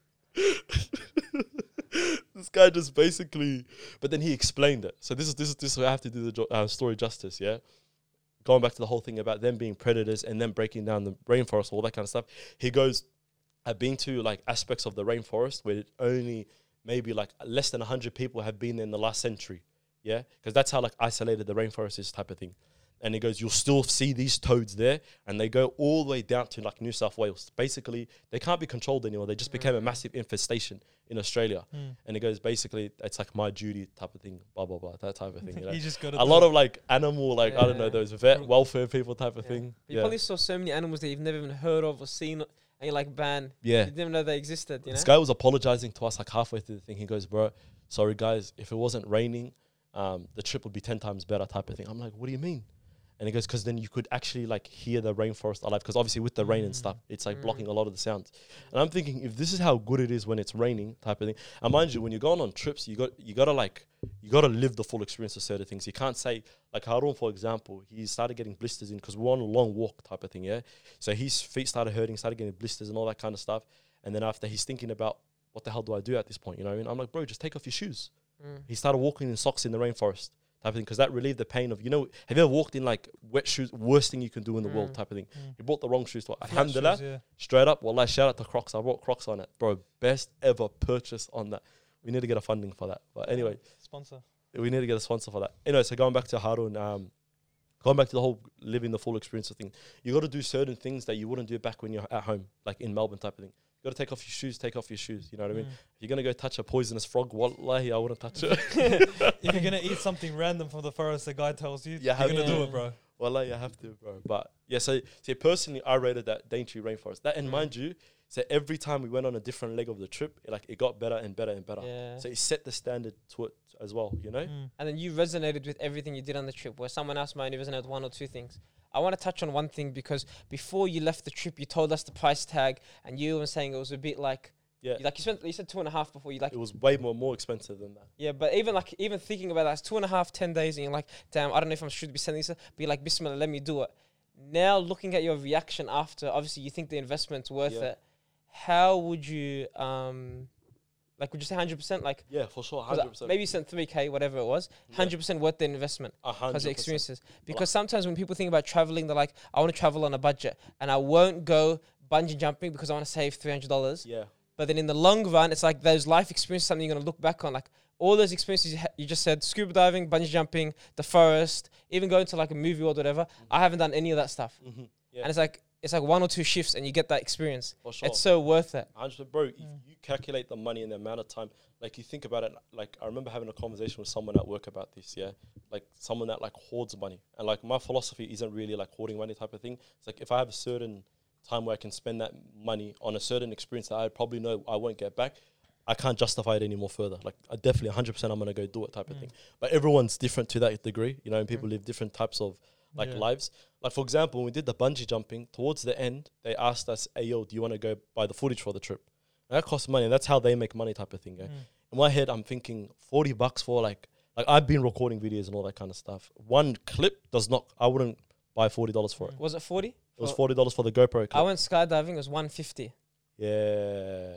S1: this guy just basically, but then he explained it. So this is this is this is I have to do the jo- uh, story justice. Yeah, going back to the whole thing about them being predators and then breaking down the rainforest, all that kind of stuff. He goes, I've been to like aspects of the rainforest where it only maybe like less than hundred people have been there in the last century. Yeah, because that's how like isolated the rainforest is, type of thing. And he goes, you'll still see these toads there, and they go all the way down to like New South Wales. Basically, they can't be controlled anymore. They just became a massive infestation in Australia.
S3: Mm.
S1: And he goes, basically, it's like my duty type of thing, blah blah blah, that type of thing. You know?
S3: You just got
S1: a lot of like animal, like I don't know, those vet welfare people type of
S2: Yeah.
S1: thing.
S2: You
S1: Yeah,
S2: probably saw so many animals that you've never even heard of or seen, like, ban.
S1: yeah.
S2: You didn't know they existed, you know?
S1: This guy was apologizing to us like halfway through the thing. He goes, "Bro, sorry guys, if it wasn't raining, um, the trip would be ten times better." Type of thing. I'm like, "What do you mean?" And he goes, "Because then you could actually like hear the rainforest alive. Because obviously with the rain and
S3: Mm.
S1: stuff, it's like
S2: Mm.
S1: blocking a lot of the sounds." And I'm thinking, if this is how good it is when it's raining, type of thing. And mind you, when you're going on trips, you got you gotta like you gotta live the full experience of certain things. You can't say like Harun, for example, he started getting blisters in because we're on a long walk type of thing. Yeah, so his feet started hurting, started getting blisters and all that kind of stuff. And then after he's thinking about what the hell do I do at this point? You know what I mean? I'm like, bro, just take off your shoes.
S2: Mm.
S1: He started walking in socks in the rainforest type of thing because that relieved the pain of, you know, have you ever walked in like wet shoes, worst thing you can do in the world
S2: Mm.
S1: type of thing?
S3: Mm.
S1: He bought the wrong shoes. To, alhamdulillah,
S3: shoes, yeah.
S1: straight up, well, shout out to Crocs. I bought Crocs on it. Bro, best ever purchase on that. We need to get a funding for that. But anyway,
S3: Sponsor.
S1: we need to get a sponsor for that. Anyway, so going back to Harun, um, going back to the whole living the full experience of thing, you got to do certain things that you wouldn't do back when you're at home, like in Melbourne type of thing. You got to take off your shoes, take off your shoes. You know what I mean?
S3: Mm.
S1: If you're gonna go touch a poisonous frog, wallahi, I wouldn't touch it.
S3: if you're gonna eat something random from the forest, the guy tells you,
S1: You
S3: you're gonna do it, bro.
S1: wallahi, you have to, bro. But yeah, so see, personally, I rated that Daintree Rainforest. That, and
S2: Mm.
S1: mind you, so every time we went on a different leg of the trip, it, like it got better and better and better.
S2: Yeah.
S1: So it set the standard to it as well. You know?
S3: Mm.
S2: and then you resonated with everything you did on the trip, where someone else might only resonate with one or two things. I want to touch on one thing because before you left the trip, you told us the price tag, and you were saying it was a bit like,
S1: Yeah.
S2: like you spent, you said two and a half before you like,
S1: It was way more more expensive than that.
S2: yeah, but even like even thinking about that, it's two and a half, ten days, and you're like, damn, I don't know if I should be sending this. Be like, Bismillah, let me do it. Now looking at your reaction after, obviously you think the investment's worth
S1: Yeah.
S2: it. How would you um, Like would you say hundred percent? Like
S1: Yeah, for sure,
S2: 'cause, uh,
S1: hundred percent.
S2: maybe you sent three k, whatever it was, hundred percent worth the investment because the experiences. Because sometimes when people think about traveling, they're like, I want to travel on a budget, and I won't go bungee jumping because I want to save three hundred dollars.
S1: Yeah,
S2: But then in the long run, it's like those life experiences, something you're gonna look back on, like all those experiences you, ha- you just said, scuba diving, bungee jumping, the forest, even going to like a movie or whatever. I haven't done any of that stuff,
S1: mm-hmm. yeah,
S2: and it's like it's like one or two shifts, and you get that experience.
S1: for sure.
S2: It's so worth it.
S1: Hundred, bro. If mm. you calculate the money and the amount of time, like you think about it, like I remember having a conversation with someone at work about this. Yeah, like someone that like hoards money, and like my philosophy isn't really like hoarding money type of thing. It's like if I have a certain time where I can spend that money on a certain experience that I probably know I won't get back, I can't justify it anymore further. Like I definitely 100% I'm gonna go do it type of mm. thing. But everyone's different to that degree, you know, and people mm. live different types of like
S3: Yeah.
S1: lives. Like for example, when we did the bungee jumping, towards the end, they asked us, "Hey yo, do you want to go buy the footage for the trip?" And that costs money, and that's how they make money, type of thing.
S3: Mm.
S1: In my head, I'm thinking forty bucks for like, like I've been recording videos and all that kind of stuff. One clip does not, I wouldn't buy forty dollars for it.
S2: Was it forty?
S1: It was forty dollars for the GoPro clip.
S2: I went skydiving. It was one fifty.
S1: yeah,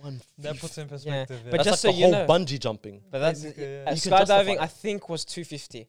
S1: one.
S3: That puts in perspective. Yeah.
S2: But
S1: That's
S2: just
S1: like
S2: so
S1: the
S2: you
S1: whole
S2: know-
S1: bungee jumping.
S2: But that's
S3: yeah.
S2: uh,
S1: You can justify
S2: skydiving.
S1: it.
S2: I think was two fifty,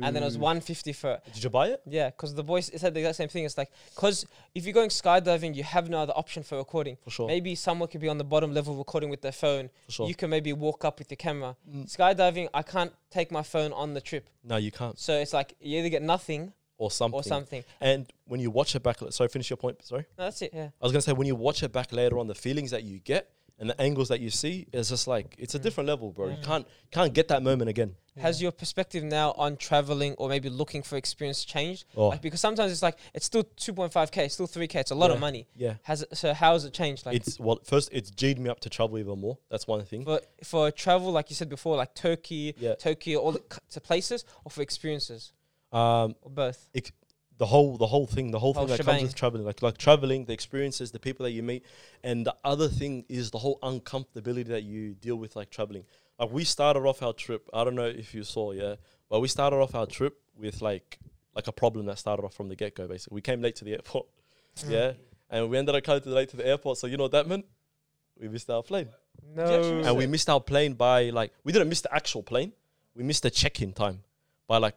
S2: and then it was one fifty for.
S1: Did you buy it?
S2: Yeah, because the boys said the exact same thing. It's like because if you're going skydiving, you have no other option for recording.
S1: For sure.
S2: Maybe someone could be on the bottom level recording with their phone.
S1: For sure.
S2: You can maybe walk up with your camera.
S1: Mm.
S2: Skydiving, I can't take my phone on the trip,
S1: no, you can't.
S2: so it's like you either get nothing
S1: Or something.
S2: or something.
S1: And when you watch it back, sorry, finish your point. Sorry.
S2: No, that's it. Yeah.
S1: I was gonna say when you watch it back later on, the feelings that you get and the angles that you see is just like it's a
S2: Mm.
S1: different level, bro. You
S3: Mm.
S1: can't can't get that moment again.
S2: Has your perspective now on traveling or maybe looking for experience changed?
S1: Oh,
S2: Like because sometimes it's like it's still 2.5k, it's still 3k. It's a lot of money.
S1: yeah.
S2: Has it, so how has it changed? Like
S1: it's well, first it's G'd me up to travel even more. That's one thing.
S2: But for travel, like you said before, like Turkey,
S1: Yeah.
S2: Tokyo, all the c- to places, or for experiences,
S1: Um,
S2: or both.
S1: The whole the whole thing, the whole,
S2: Whole
S1: thing that
S2: shebang.
S1: comes with traveling, like like traveling, the experiences, the people that you meet, and the other thing is the whole uncomfortability that you deal with, like traveling. Like we started off our trip. I don't know if you saw, yeah, but we started off our trip with like like a problem that started off from the get go. Basically, we came late to the airport,
S2: Mm.
S1: yeah, and we ended up coming to late to the airport. So you know what that meant? We missed our plane,
S2: No.
S1: and we missed our plane by like we didn't miss the actual plane. We missed the check-in time by like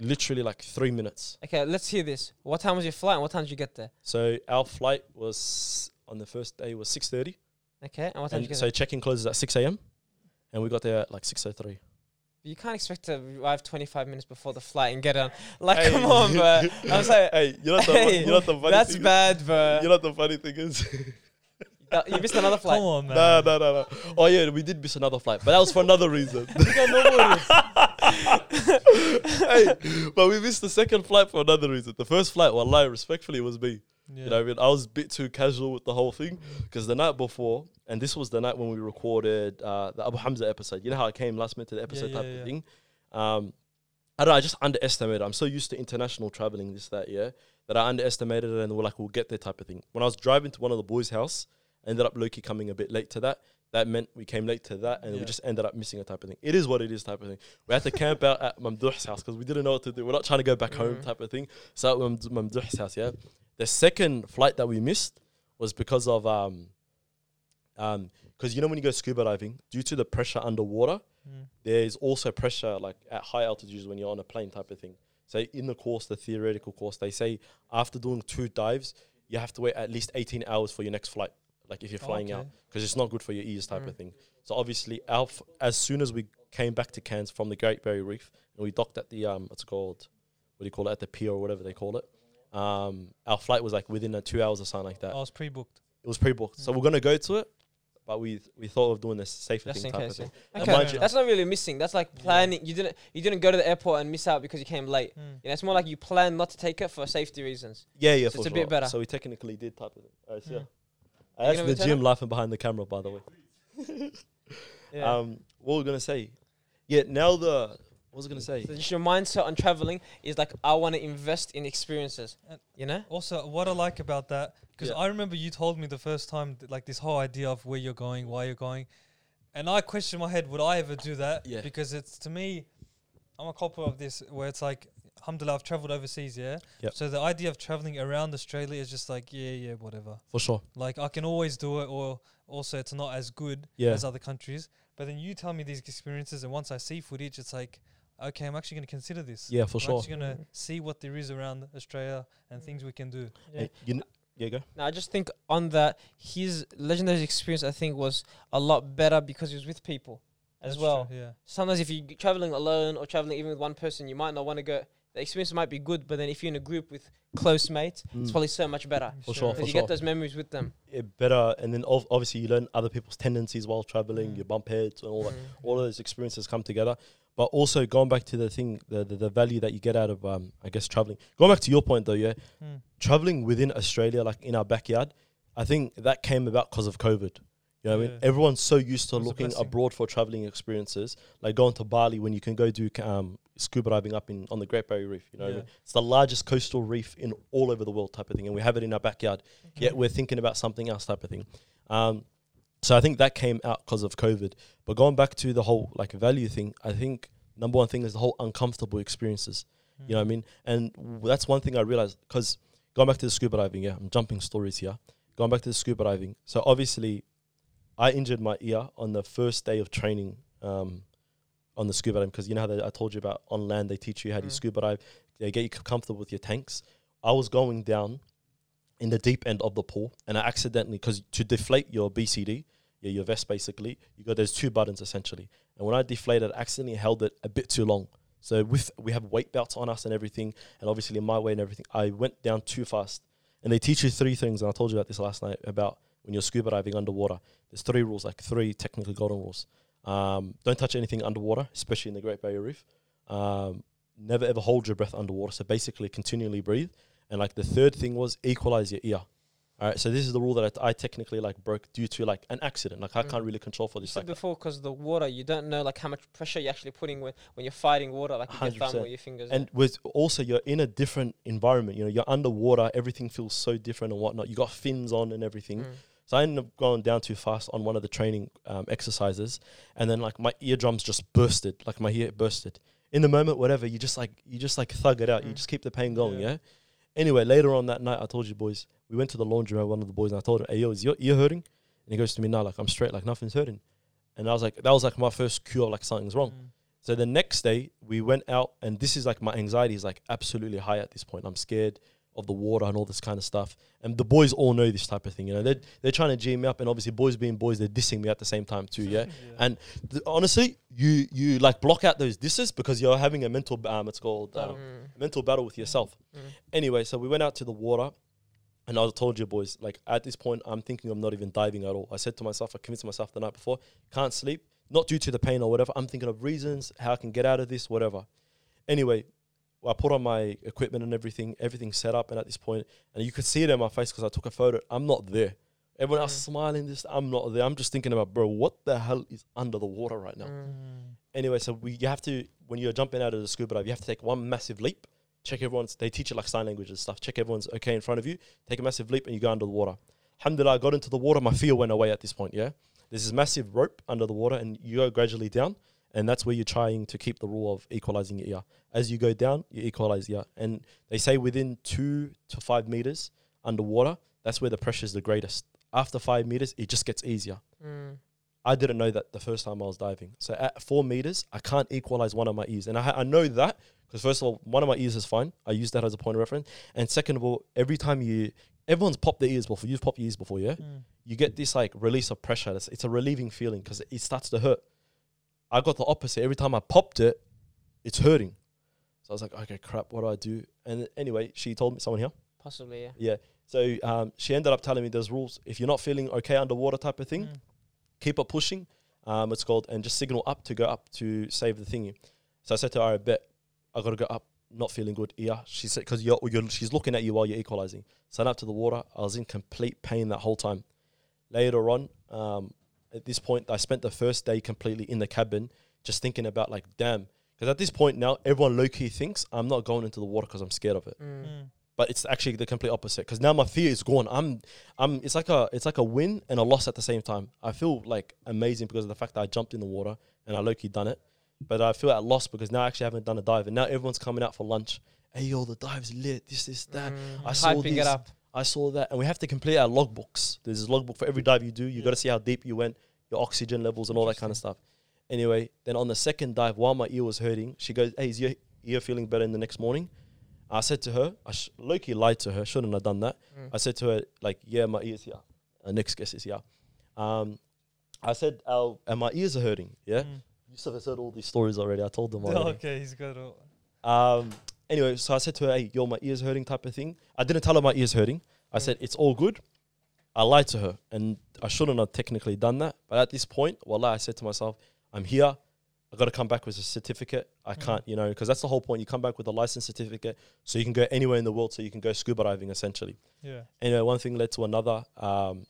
S1: literally like three minutes.
S2: Okay, let's hear this. What time was your flight? and What time did you get there?
S1: So our flight was on the first day was six thirty,
S2: Okay, and what time did you get
S1: so
S2: there?
S1: check-in closes at six a.m. and we got there at like six o three.
S2: You can't expect to arrive 25 minutes before the flight and get on. Like, come on, bro. I'm saying,
S1: hey, you know what the,
S2: Hey,
S1: you know what the funny
S2: that's
S1: thing
S2: bad, bro.
S1: You know what the funny thing is?
S2: You missed another flight.
S3: Come on, man.
S1: no, no, no, no. Oh yeah, we did miss another flight, but that was for another reason. hey, but we missed the second flight for another reason. The first flight, wallahi, respectfully, was me.
S3: Yeah.
S1: You know, I mean, I was a bit too casual with the whole thing because the night before, and this was the night when we recorded uh, the Abu Hamza episode. You know how I came last minute to the episode
S3: yeah,
S1: type
S3: yeah.
S1: of thing. Um, I don't know. I just underestimated. I'm so used to international traveling, this that, yeah, that I underestimated it, and we're like, we'll get there type of thing. When I was driving to one of the boys' house, I ended up Loki coming a bit late to that. That meant we came late to that, and we just ended up missing a type of thing. It is what it is, type of thing. We had to camp out at Mamduh's house because we didn't know what to do. We're not trying to go back home,
S2: Mhm.
S1: type of thing. So at Mamd- Mamduh's house, yeah. The second flight that we missed was because of um, um, because you know when you go scuba diving, due to the pressure underwater,
S3: Mm.
S1: there's also pressure like at high altitudes when you're on a plane type of thing. So in the course, the theoretical course, they say after doing two dives, you have to wait at least 18 hours for your next flight. Like if you're flying out,
S3: Okay.
S1: because it's not good for your ears type
S2: Mm.
S1: of thing. So obviously, our as soon as we came back to Cairns from the Great Barrier Reef and we docked at the um, what's it called, what do you call it, at the pier or whatever they call it. Um, our flight was like within uh, two hours or something like that.
S3: I was pre-booked.
S1: It was pre-booked, so
S3: Mm.
S1: we're gonna go to it, but we we thought of doing this safer
S2: Just
S1: thing type
S2: case.
S1: of thing.
S2: yeah.
S3: Okay.
S2: Okay,
S3: Fair
S2: that's not really missing. That's like planning. You didn't. You didn't go to the airport and miss out because you came late.
S3: Mm.
S2: You know, it's more like you plan not to take it for safety reasons.
S1: Yeah, yeah,
S2: So
S1: for
S2: it's a bit better.
S1: So we technically did type of thing. Alright, so
S3: Mm.
S1: yeah.
S2: Are
S1: That's the jinn
S2: it?
S1: laughing behind the camera, by the way.
S2: Yeah.
S1: Um, what we're gonna say? Yeah, now the what was I gonna say?
S2: so just your mindset on traveling is like I want to invest in experiences.
S3: And-
S2: You know.
S3: Also, what I like about that, because
S1: Yeah.
S3: I remember you told me the first time, th- like this whole idea of where you're going, why you're going, and I questioned my head, would I ever do that?
S1: Yeah.
S3: Because it's to me, I'm a couple of this where it's like, alhamdulillah, I've traveled overseas, yeah.
S1: Yep.
S3: So the idea of traveling around Australia is just like, yeah, yeah, whatever.
S1: For sure.
S3: Like I can always do it, or also it's not as good
S1: Yeah.
S3: as other countries. But then you tell me these experiences, and once I see footage, it's like, okay, I'm actually going to consider this.
S1: Yeah, for sure.
S3: I'm actually going to
S2: Mm.
S3: see what there is around Australia and things we can do.
S2: Yeah.
S1: Hey, you kn- yeah, go.
S2: No, I just think on that his legendary experience I think was a lot better because he was with people as
S3: That's
S2: well.
S3: true, yeah.
S2: Sometimes if you're traveling alone or traveling even with one person, you might not want to go. The experience might be good, but then if you're in a group with close mates, it's
S1: Mm.
S2: probably so much better
S1: For sure,
S2: because
S1: for
S2: you
S1: sure.
S2: get those memories with them.
S1: Yeah, better, and then ov- obviously you learn other people's tendencies while traveling.
S3: Mm.
S1: You bump heads and all that.
S2: Mm.
S1: All of those experiences come together. But also going back to the thing, the, the the value that you get out of, um, I guess traveling. Going back to your point though, yeah,
S3: Mm.
S1: traveling within Australia, like in our backyard, I think that came about because of COVID. You know what I mean? Everyone's so used to
S3: It was a
S1: looking abroad for traveling experiences, like going to Bali when you can go do um, scuba diving up in on the Great Barrier Reef. You know,
S3: Yeah.
S1: it's the largest coastal reef in all over the world, type of thing, and we have it in our backyard. Yet we're thinking about something else, type of thing. Um, so I think that came out because of COVID. But going back to the whole like value thing, I think number one thing is the whole uncomfortable experiences. You know what I mean? And w- that's one thing I realized because going back to the scuba diving, yeah, I'm jumping stories here. Going back to the scuba diving. So obviously, I injured my ear on the first day of training um, on the scuba diving because you know how they, I told you about on land they teach you how to
S2: Mm.
S1: scuba dive, they get you comfortable with your tanks. I was going down in the deep end of the pool and I accidentally because to deflate your BCD, yeah, your vest basically, you got there's two buttons essentially, and when I deflated, I accidentally held it a bit too long. So with we have weight belts on us and everything, and obviously in my weight and everything, I went down too fast. And they teach you three things, and I told you about this last night about when you're scuba diving underwater. There's three rules, like three technically golden rules. Um, don't touch anything underwater, especially in the Great Barrier Reef. Um, never ever hold your breath underwater. So basically, continually breathe. And like the third thing was equalize your ear. All right. So this is the rule that I, I technically like broke due to like an accident. Like I can't
S2: Mm.
S1: really control for this. Like,
S2: before, because the water, you don't know like how much pressure you're actually putting when, when you're fighting water, like with your thumb or your fingers.
S1: and with also you're in a different environment. You know, you're underwater. Everything feels so different and whatnot. You got fins on and everything.
S2: Mm.
S1: So I ended up going down too fast on one of the training um, exercises, and then like my eardrums just bursted, like my ear bursted. In the moment, whatever, you just like you just like thug it out. You
S2: Mm.
S1: just keep the pain going,
S3: Yeah.
S1: yeah. Anyway, later on that night, I told you boys, we went to the laundry. One of the boys, and I told him, "Hey, yo, is your ear hurting?" And he goes to me, "No, like I'm straight, like nothing's hurting." And I was like, that was like my first cue of like something's wrong.
S3: Mm.
S1: So the next day we went out, and this is like my anxiety is like absolutely high at this point. I'm scared of the water and all this kind of stuff. And the boys all know this type of thing. You know, they're they're trying to G me up, and obviously boys being boys, they're dissing me at the same time too. Yeah. And th- honestly, you you like block out those disses because you're having a mental um, it's called um,
S2: Mm.
S1: mental battle with yourself.
S2: Mm.
S1: Anyway, so we went out to the water, and I told you boys, like at this point, I'm thinking I'm not even diving at all. I said to myself, I convinced myself the night before, can't sleep, not due to the pain or whatever. I'm thinking of reasons how I can get out of this, whatever. Anyway, I put on my equipment and everything, everything's set up, and at this point, and you could see it in my face because I took a photo. I'm not there. Everyone else
S2: Mm.
S1: smiling. This, I'm not there. I'm just thinking about, bro, what the hell is under the water right now?
S2: Mm.
S1: Anyway, so we you have to when you're jumping out of the scuba dive, you have to take one massive leap. Check everyone's. They teach you like sign language and stuff. Check everyone's okay in front of you. Take a massive leap and you go under the water. Alhamdulillah, I got into the water. My fear went away at this point. Yeah, there's this massive rope under the water, and you go gradually down, and that's where you're trying to keep the rule of equalizing your ear. As you go down, you equalize your ear, and they say within two to five meters underwater, that's where the pressure is the greatest. After five meters, it just gets easier.
S2: Mm.
S1: I didn't know that the first time I was diving. So at four meters, I can't equalize one of my ears, and I, I know that because first of all, one of my ears is fine. I use that as a point of reference, and second of all, every time you, everyone's popped their ears before. You've popped your ears before, yeah.
S3: Mm.
S1: You get this like release of pressure. It's, it's a relieving feeling because it starts to hurt. I got the opposite. Every time I popped it, it's hurting. So I was like, okay, crap. What do I do? And anyway, she told me someone here.
S2: Possibly, yeah.
S1: Yeah. So um, she ended up telling me there's rules. If you're not feeling okay underwater, type of thing,
S3: Mm.
S1: keep it pushing. Um, it's called and just signal up to go up to save the thingy. So I said to her, I bet I gotta go up. Not feeling good. Yeah, she said because you're, you're she's looking at you while you're equalizing. So I went up to the water. I was in complete pain that whole time. Later on, um, at this point, I spent the first day completely in the cabin, just thinking about like, damn. Because at this point now, everyone low key thinks I'm not going into the water because I'm scared of it
S2: Mm.
S3: Mm.
S1: but it's actually the complete opposite because now my fear is gone. I'm, I'm. It's like a, it's like a win and a loss at the same time. I feel like amazing because of the fact that I jumped in the water and I low-key done it, but I feel at loss because now I actually haven't done a dive and now everyone's coming out for lunch. Hey yo, the dive's lit. This, this, that.
S2: Mm.
S1: I saw
S2: Hyping
S1: this.
S2: it up.
S1: I saw that, and we have to complete our logbooks. There's a logbook for every dive you do. You got to see how deep you went, your oxygen levels, and all that kind of stuff. Anyway, then on the second dive, while my ear was hurting, she goes, "Hey, is your ear feeling better in the next morning?" I said to her, I sh- Loki lied to her. Shouldn't have done that.
S2: Mm.
S1: I said to her, like, "Yeah, my ears here. Our next guess is here." Um, I said, "Our and my ears are hurting." Yeah,
S3: Mm.
S1: Yusuf has heard all these stories already. I told them already.
S3: okay, he's got all.
S1: Um, anyway, so I said to her, "Hey, yo, my ears hurting," type of thing. I didn't tell her my ears hurting. I
S2: Mm.
S1: said it's all good. I lied to her, and I shouldn't have technically done that. But at this point, wallah, I said to myself, "I'm here. I got to come back with a certificate. I
S3: Mm.
S1: can't, you know, because that's the whole point. You come back with a license certificate, so you can go anywhere in the world. So you can go scuba diving, essentially."
S3: Yeah.
S1: Anyway, one thing led to another. Um,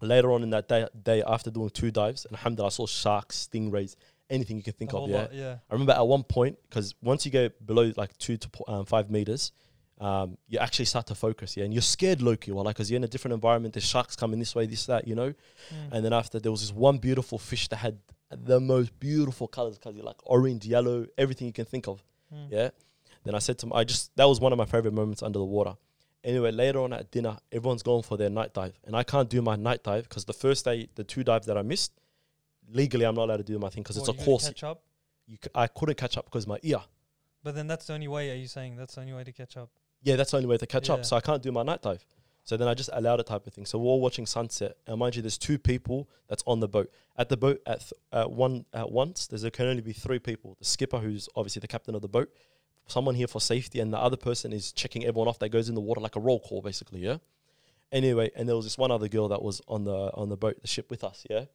S1: later on in that day, day after doing two dives, and alhamdulillah, I saw sharks, stingrays, anything you can think
S3: a
S1: of. Yeah,
S3: lot, yeah.
S1: I remember at one point because once you go below like two to um, five meters, um, you actually start to focus, yeah, and you're scared, Loki, well, like because you're in a different environment. There's sharks coming this way, this that, you know.
S3: Mm.
S1: And then after there was this one beautiful fish that had the most beautiful colors, because you like orange, yellow, everything you can think of,
S3: Mm.
S1: yeah. Then I said to him, I just that was one of my favorite moments under the water. Anyway, later on at dinner, everyone's going for their night dive, and I can't do my night dive because the first day, the two dives that I missed, legally I'm not allowed to do my thing because it's a course.
S3: Catch up,
S1: You c- I couldn't catch up because my ear.
S3: but then that's the only way. Are you saying that's the only way to catch up?
S1: Yeah, that's the only way to catch
S3: Yeah.
S1: up. So I can't do my night dive. So then I just allowed it type of thing. So we're all watching sunset, and mind you, there's two people that's on the boat. At the boat at th- at one at once, there's there can only be three people: the skipper, who's obviously the captain of the boat, someone here for safety, and the other person is checking everyone off that goes in the water like a roll call, basically. Yeah. Anyway, and there was this one other girl that was on the on the boat, the ship with us. Yeah.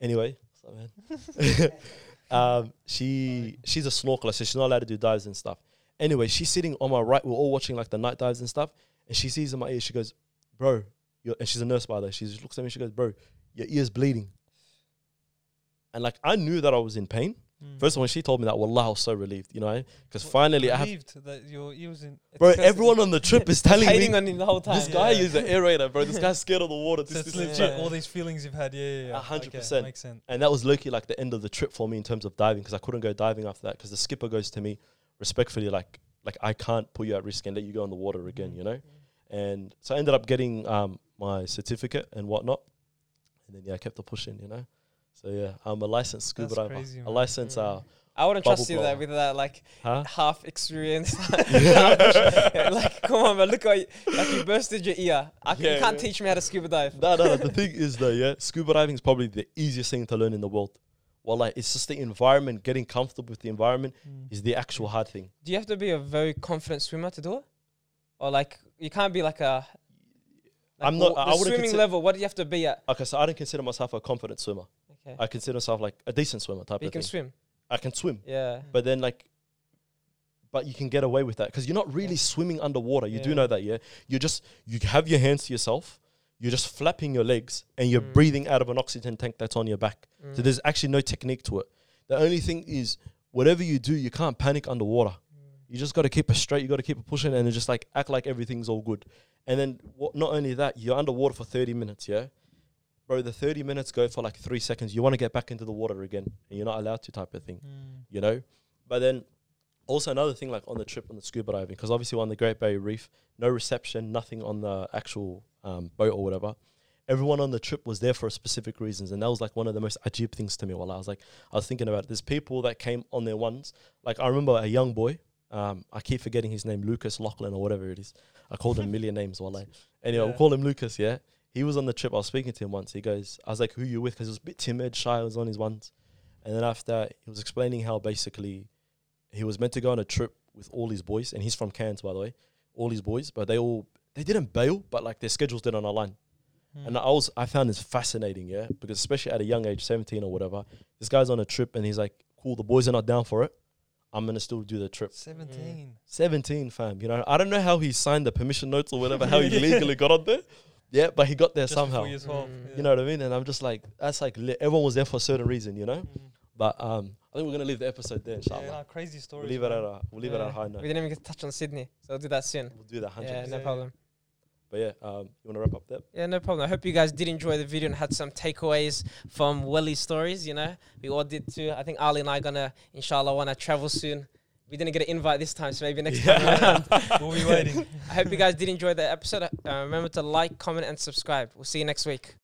S1: Anyway, man? um, she she's a snorkeler, so she's not allowed to do dives and stuff. Anyway, she's sitting on my right. We're all watching like the night dives and stuff, and she sees in my ear. She goes, "Bro," and she's a nurse by the way. She just looks at me. She goes, "Bro, your ear's bleeding." And like I knew that I was in pain.
S3: Mm.
S1: First of all, when she told me that, wallah, I was so relieved, you know, because finally I have.
S3: Relieved that your ears in.
S1: Bro, everyone on the trip is telling me
S2: on him the whole time.
S1: this guy
S3: Yeah.
S1: is an aerator, bro. This guy's scared of the water. This, this,
S3: legit. All these feelings you've had. Yeah, yeah, yeah.
S1: A hundred percent.
S3: Makes sense.
S1: And that was Loki like the end of the trip for me in terms of diving because I couldn't go diving after that because the skipper goes to me respectfully like like I can't put you at risk and let you go in the water again, you know. And so I ended up getting um, my certificate and whatnot, and then yeah, I kept the pushing, you know. So yeah, I'm a licensed scuba
S3: That's
S1: diver,
S3: crazy,
S1: a
S3: man.
S1: licensed uh,
S2: I wouldn't
S1: Bubble
S2: trust you
S1: blower.
S2: there with that like
S1: huh?
S2: half experience. like, come on, man, look at you, like you bursted your ear. I c-
S1: Yeah,
S2: you can't
S1: yeah.
S2: teach me how to scuba dive.
S1: No, no, no. The thing is though, yeah, scuba diving is probably the easiest thing to learn in the world. Well, like it's just the environment, getting comfortable with the environment
S3: Mm.
S1: is the actual hard thing.
S2: Do you have to be a very confident swimmer to do it, or like you can't be like a? Like
S1: I'm not-
S2: wha-
S1: I
S2: The swimming
S1: consider-
S2: level. What do you have to be at?
S1: Okay, so I don't consider myself a confident swimmer.
S2: Okay,
S1: I consider myself like a decent swimmer type of thing.
S2: you
S1: of
S2: can
S1: thing.
S2: swim.
S1: I can swim.
S2: Yeah.
S1: but then like but you can get away with that because you're not really
S2: Yeah.
S1: swimming underwater you do know that yeah you just you have your hands to yourself you're just flapping your legs and you're
S2: Mm.
S1: breathing out of an oxygen tank that's on your back so
S2: Mm.
S1: there's actually no technique to it the only thing is whatever you do you can't panic underwater you just got to keep it straight you got to keep it pushing and just like act like everything's all good and then what, not only that you're underwater for 30 minutes yeah bro the 30 minutes go for like three seconds you want to get back into the water again and you're not allowed to type of thing
S3: Mm.
S1: you know. But then also another thing like on the trip on the scuba diving, because obviously we're on the Great Barrier Reef, no reception, nothing on the actual um, boat or whatever. Everyone on the trip was there for specific reasons, and that was like one of the most ajib things to me. While I was like, I was thinking about it. there's people that came on their ones. Like I remember a young boy. Um, I keep forgetting his name, Lucas Lachlan or whatever it is. I called him a million names. While I anyway,
S3: Yeah.
S1: we'll call him Lucas. Yeah, he was on the trip. I was speaking to him once. He goes, I was like, "Who you with?" Because he was a bit timid, shy. I was on his ones. And then after that, he was explaining how basically he was meant to go on a trip with all his boys, and he's from Cairns, by the way, all his boys, but they all they didn't bail, but like their schedules didn't align.
S3: Mm.
S1: And I was I found this fascinating, yeah, because especially at a young age, seventeen or whatever, this guy's on a trip and he's like, "Cool, the boys are not down for it. I'm gonna still do the trip."
S3: Seventeen.
S1: Seventeen, fam. You know, I don't know how he signed the permission notes or whatever, how he legally got on there. Yeah, but he got there
S3: Just
S1: somehow.
S3: you're 12.
S2: Mm.
S3: yeah.
S1: You know what I mean? And I'm just like, that's like lit. everyone was there for a certain reason, you know.
S3: Mm.
S1: But um, I think we're gonna leave the episode there, inshallah.
S3: Yeah, no, crazy stories.
S1: we'll leave it at a we'll leave it at a
S3: Yeah.
S1: high
S2: We didn't even get to touch on Sydney, so we'll do that soon.
S1: We'll do that hundred
S2: Yeah, no
S3: Yeah,
S2: problem.
S1: But yeah, um, you wanna wrap up there?
S2: Yeah, no problem. I hope you guys did enjoy the video and had some takeaways from Welly's stories. You know, we all did too. I think Ali and I gonna, inshallah, wanna travel soon, We didn't get an invite this time, so maybe next time.
S3: We'll be waiting.
S2: I hope you guys did enjoy the episode. Uh, remember to like, comment, and subscribe. We'll see you next week.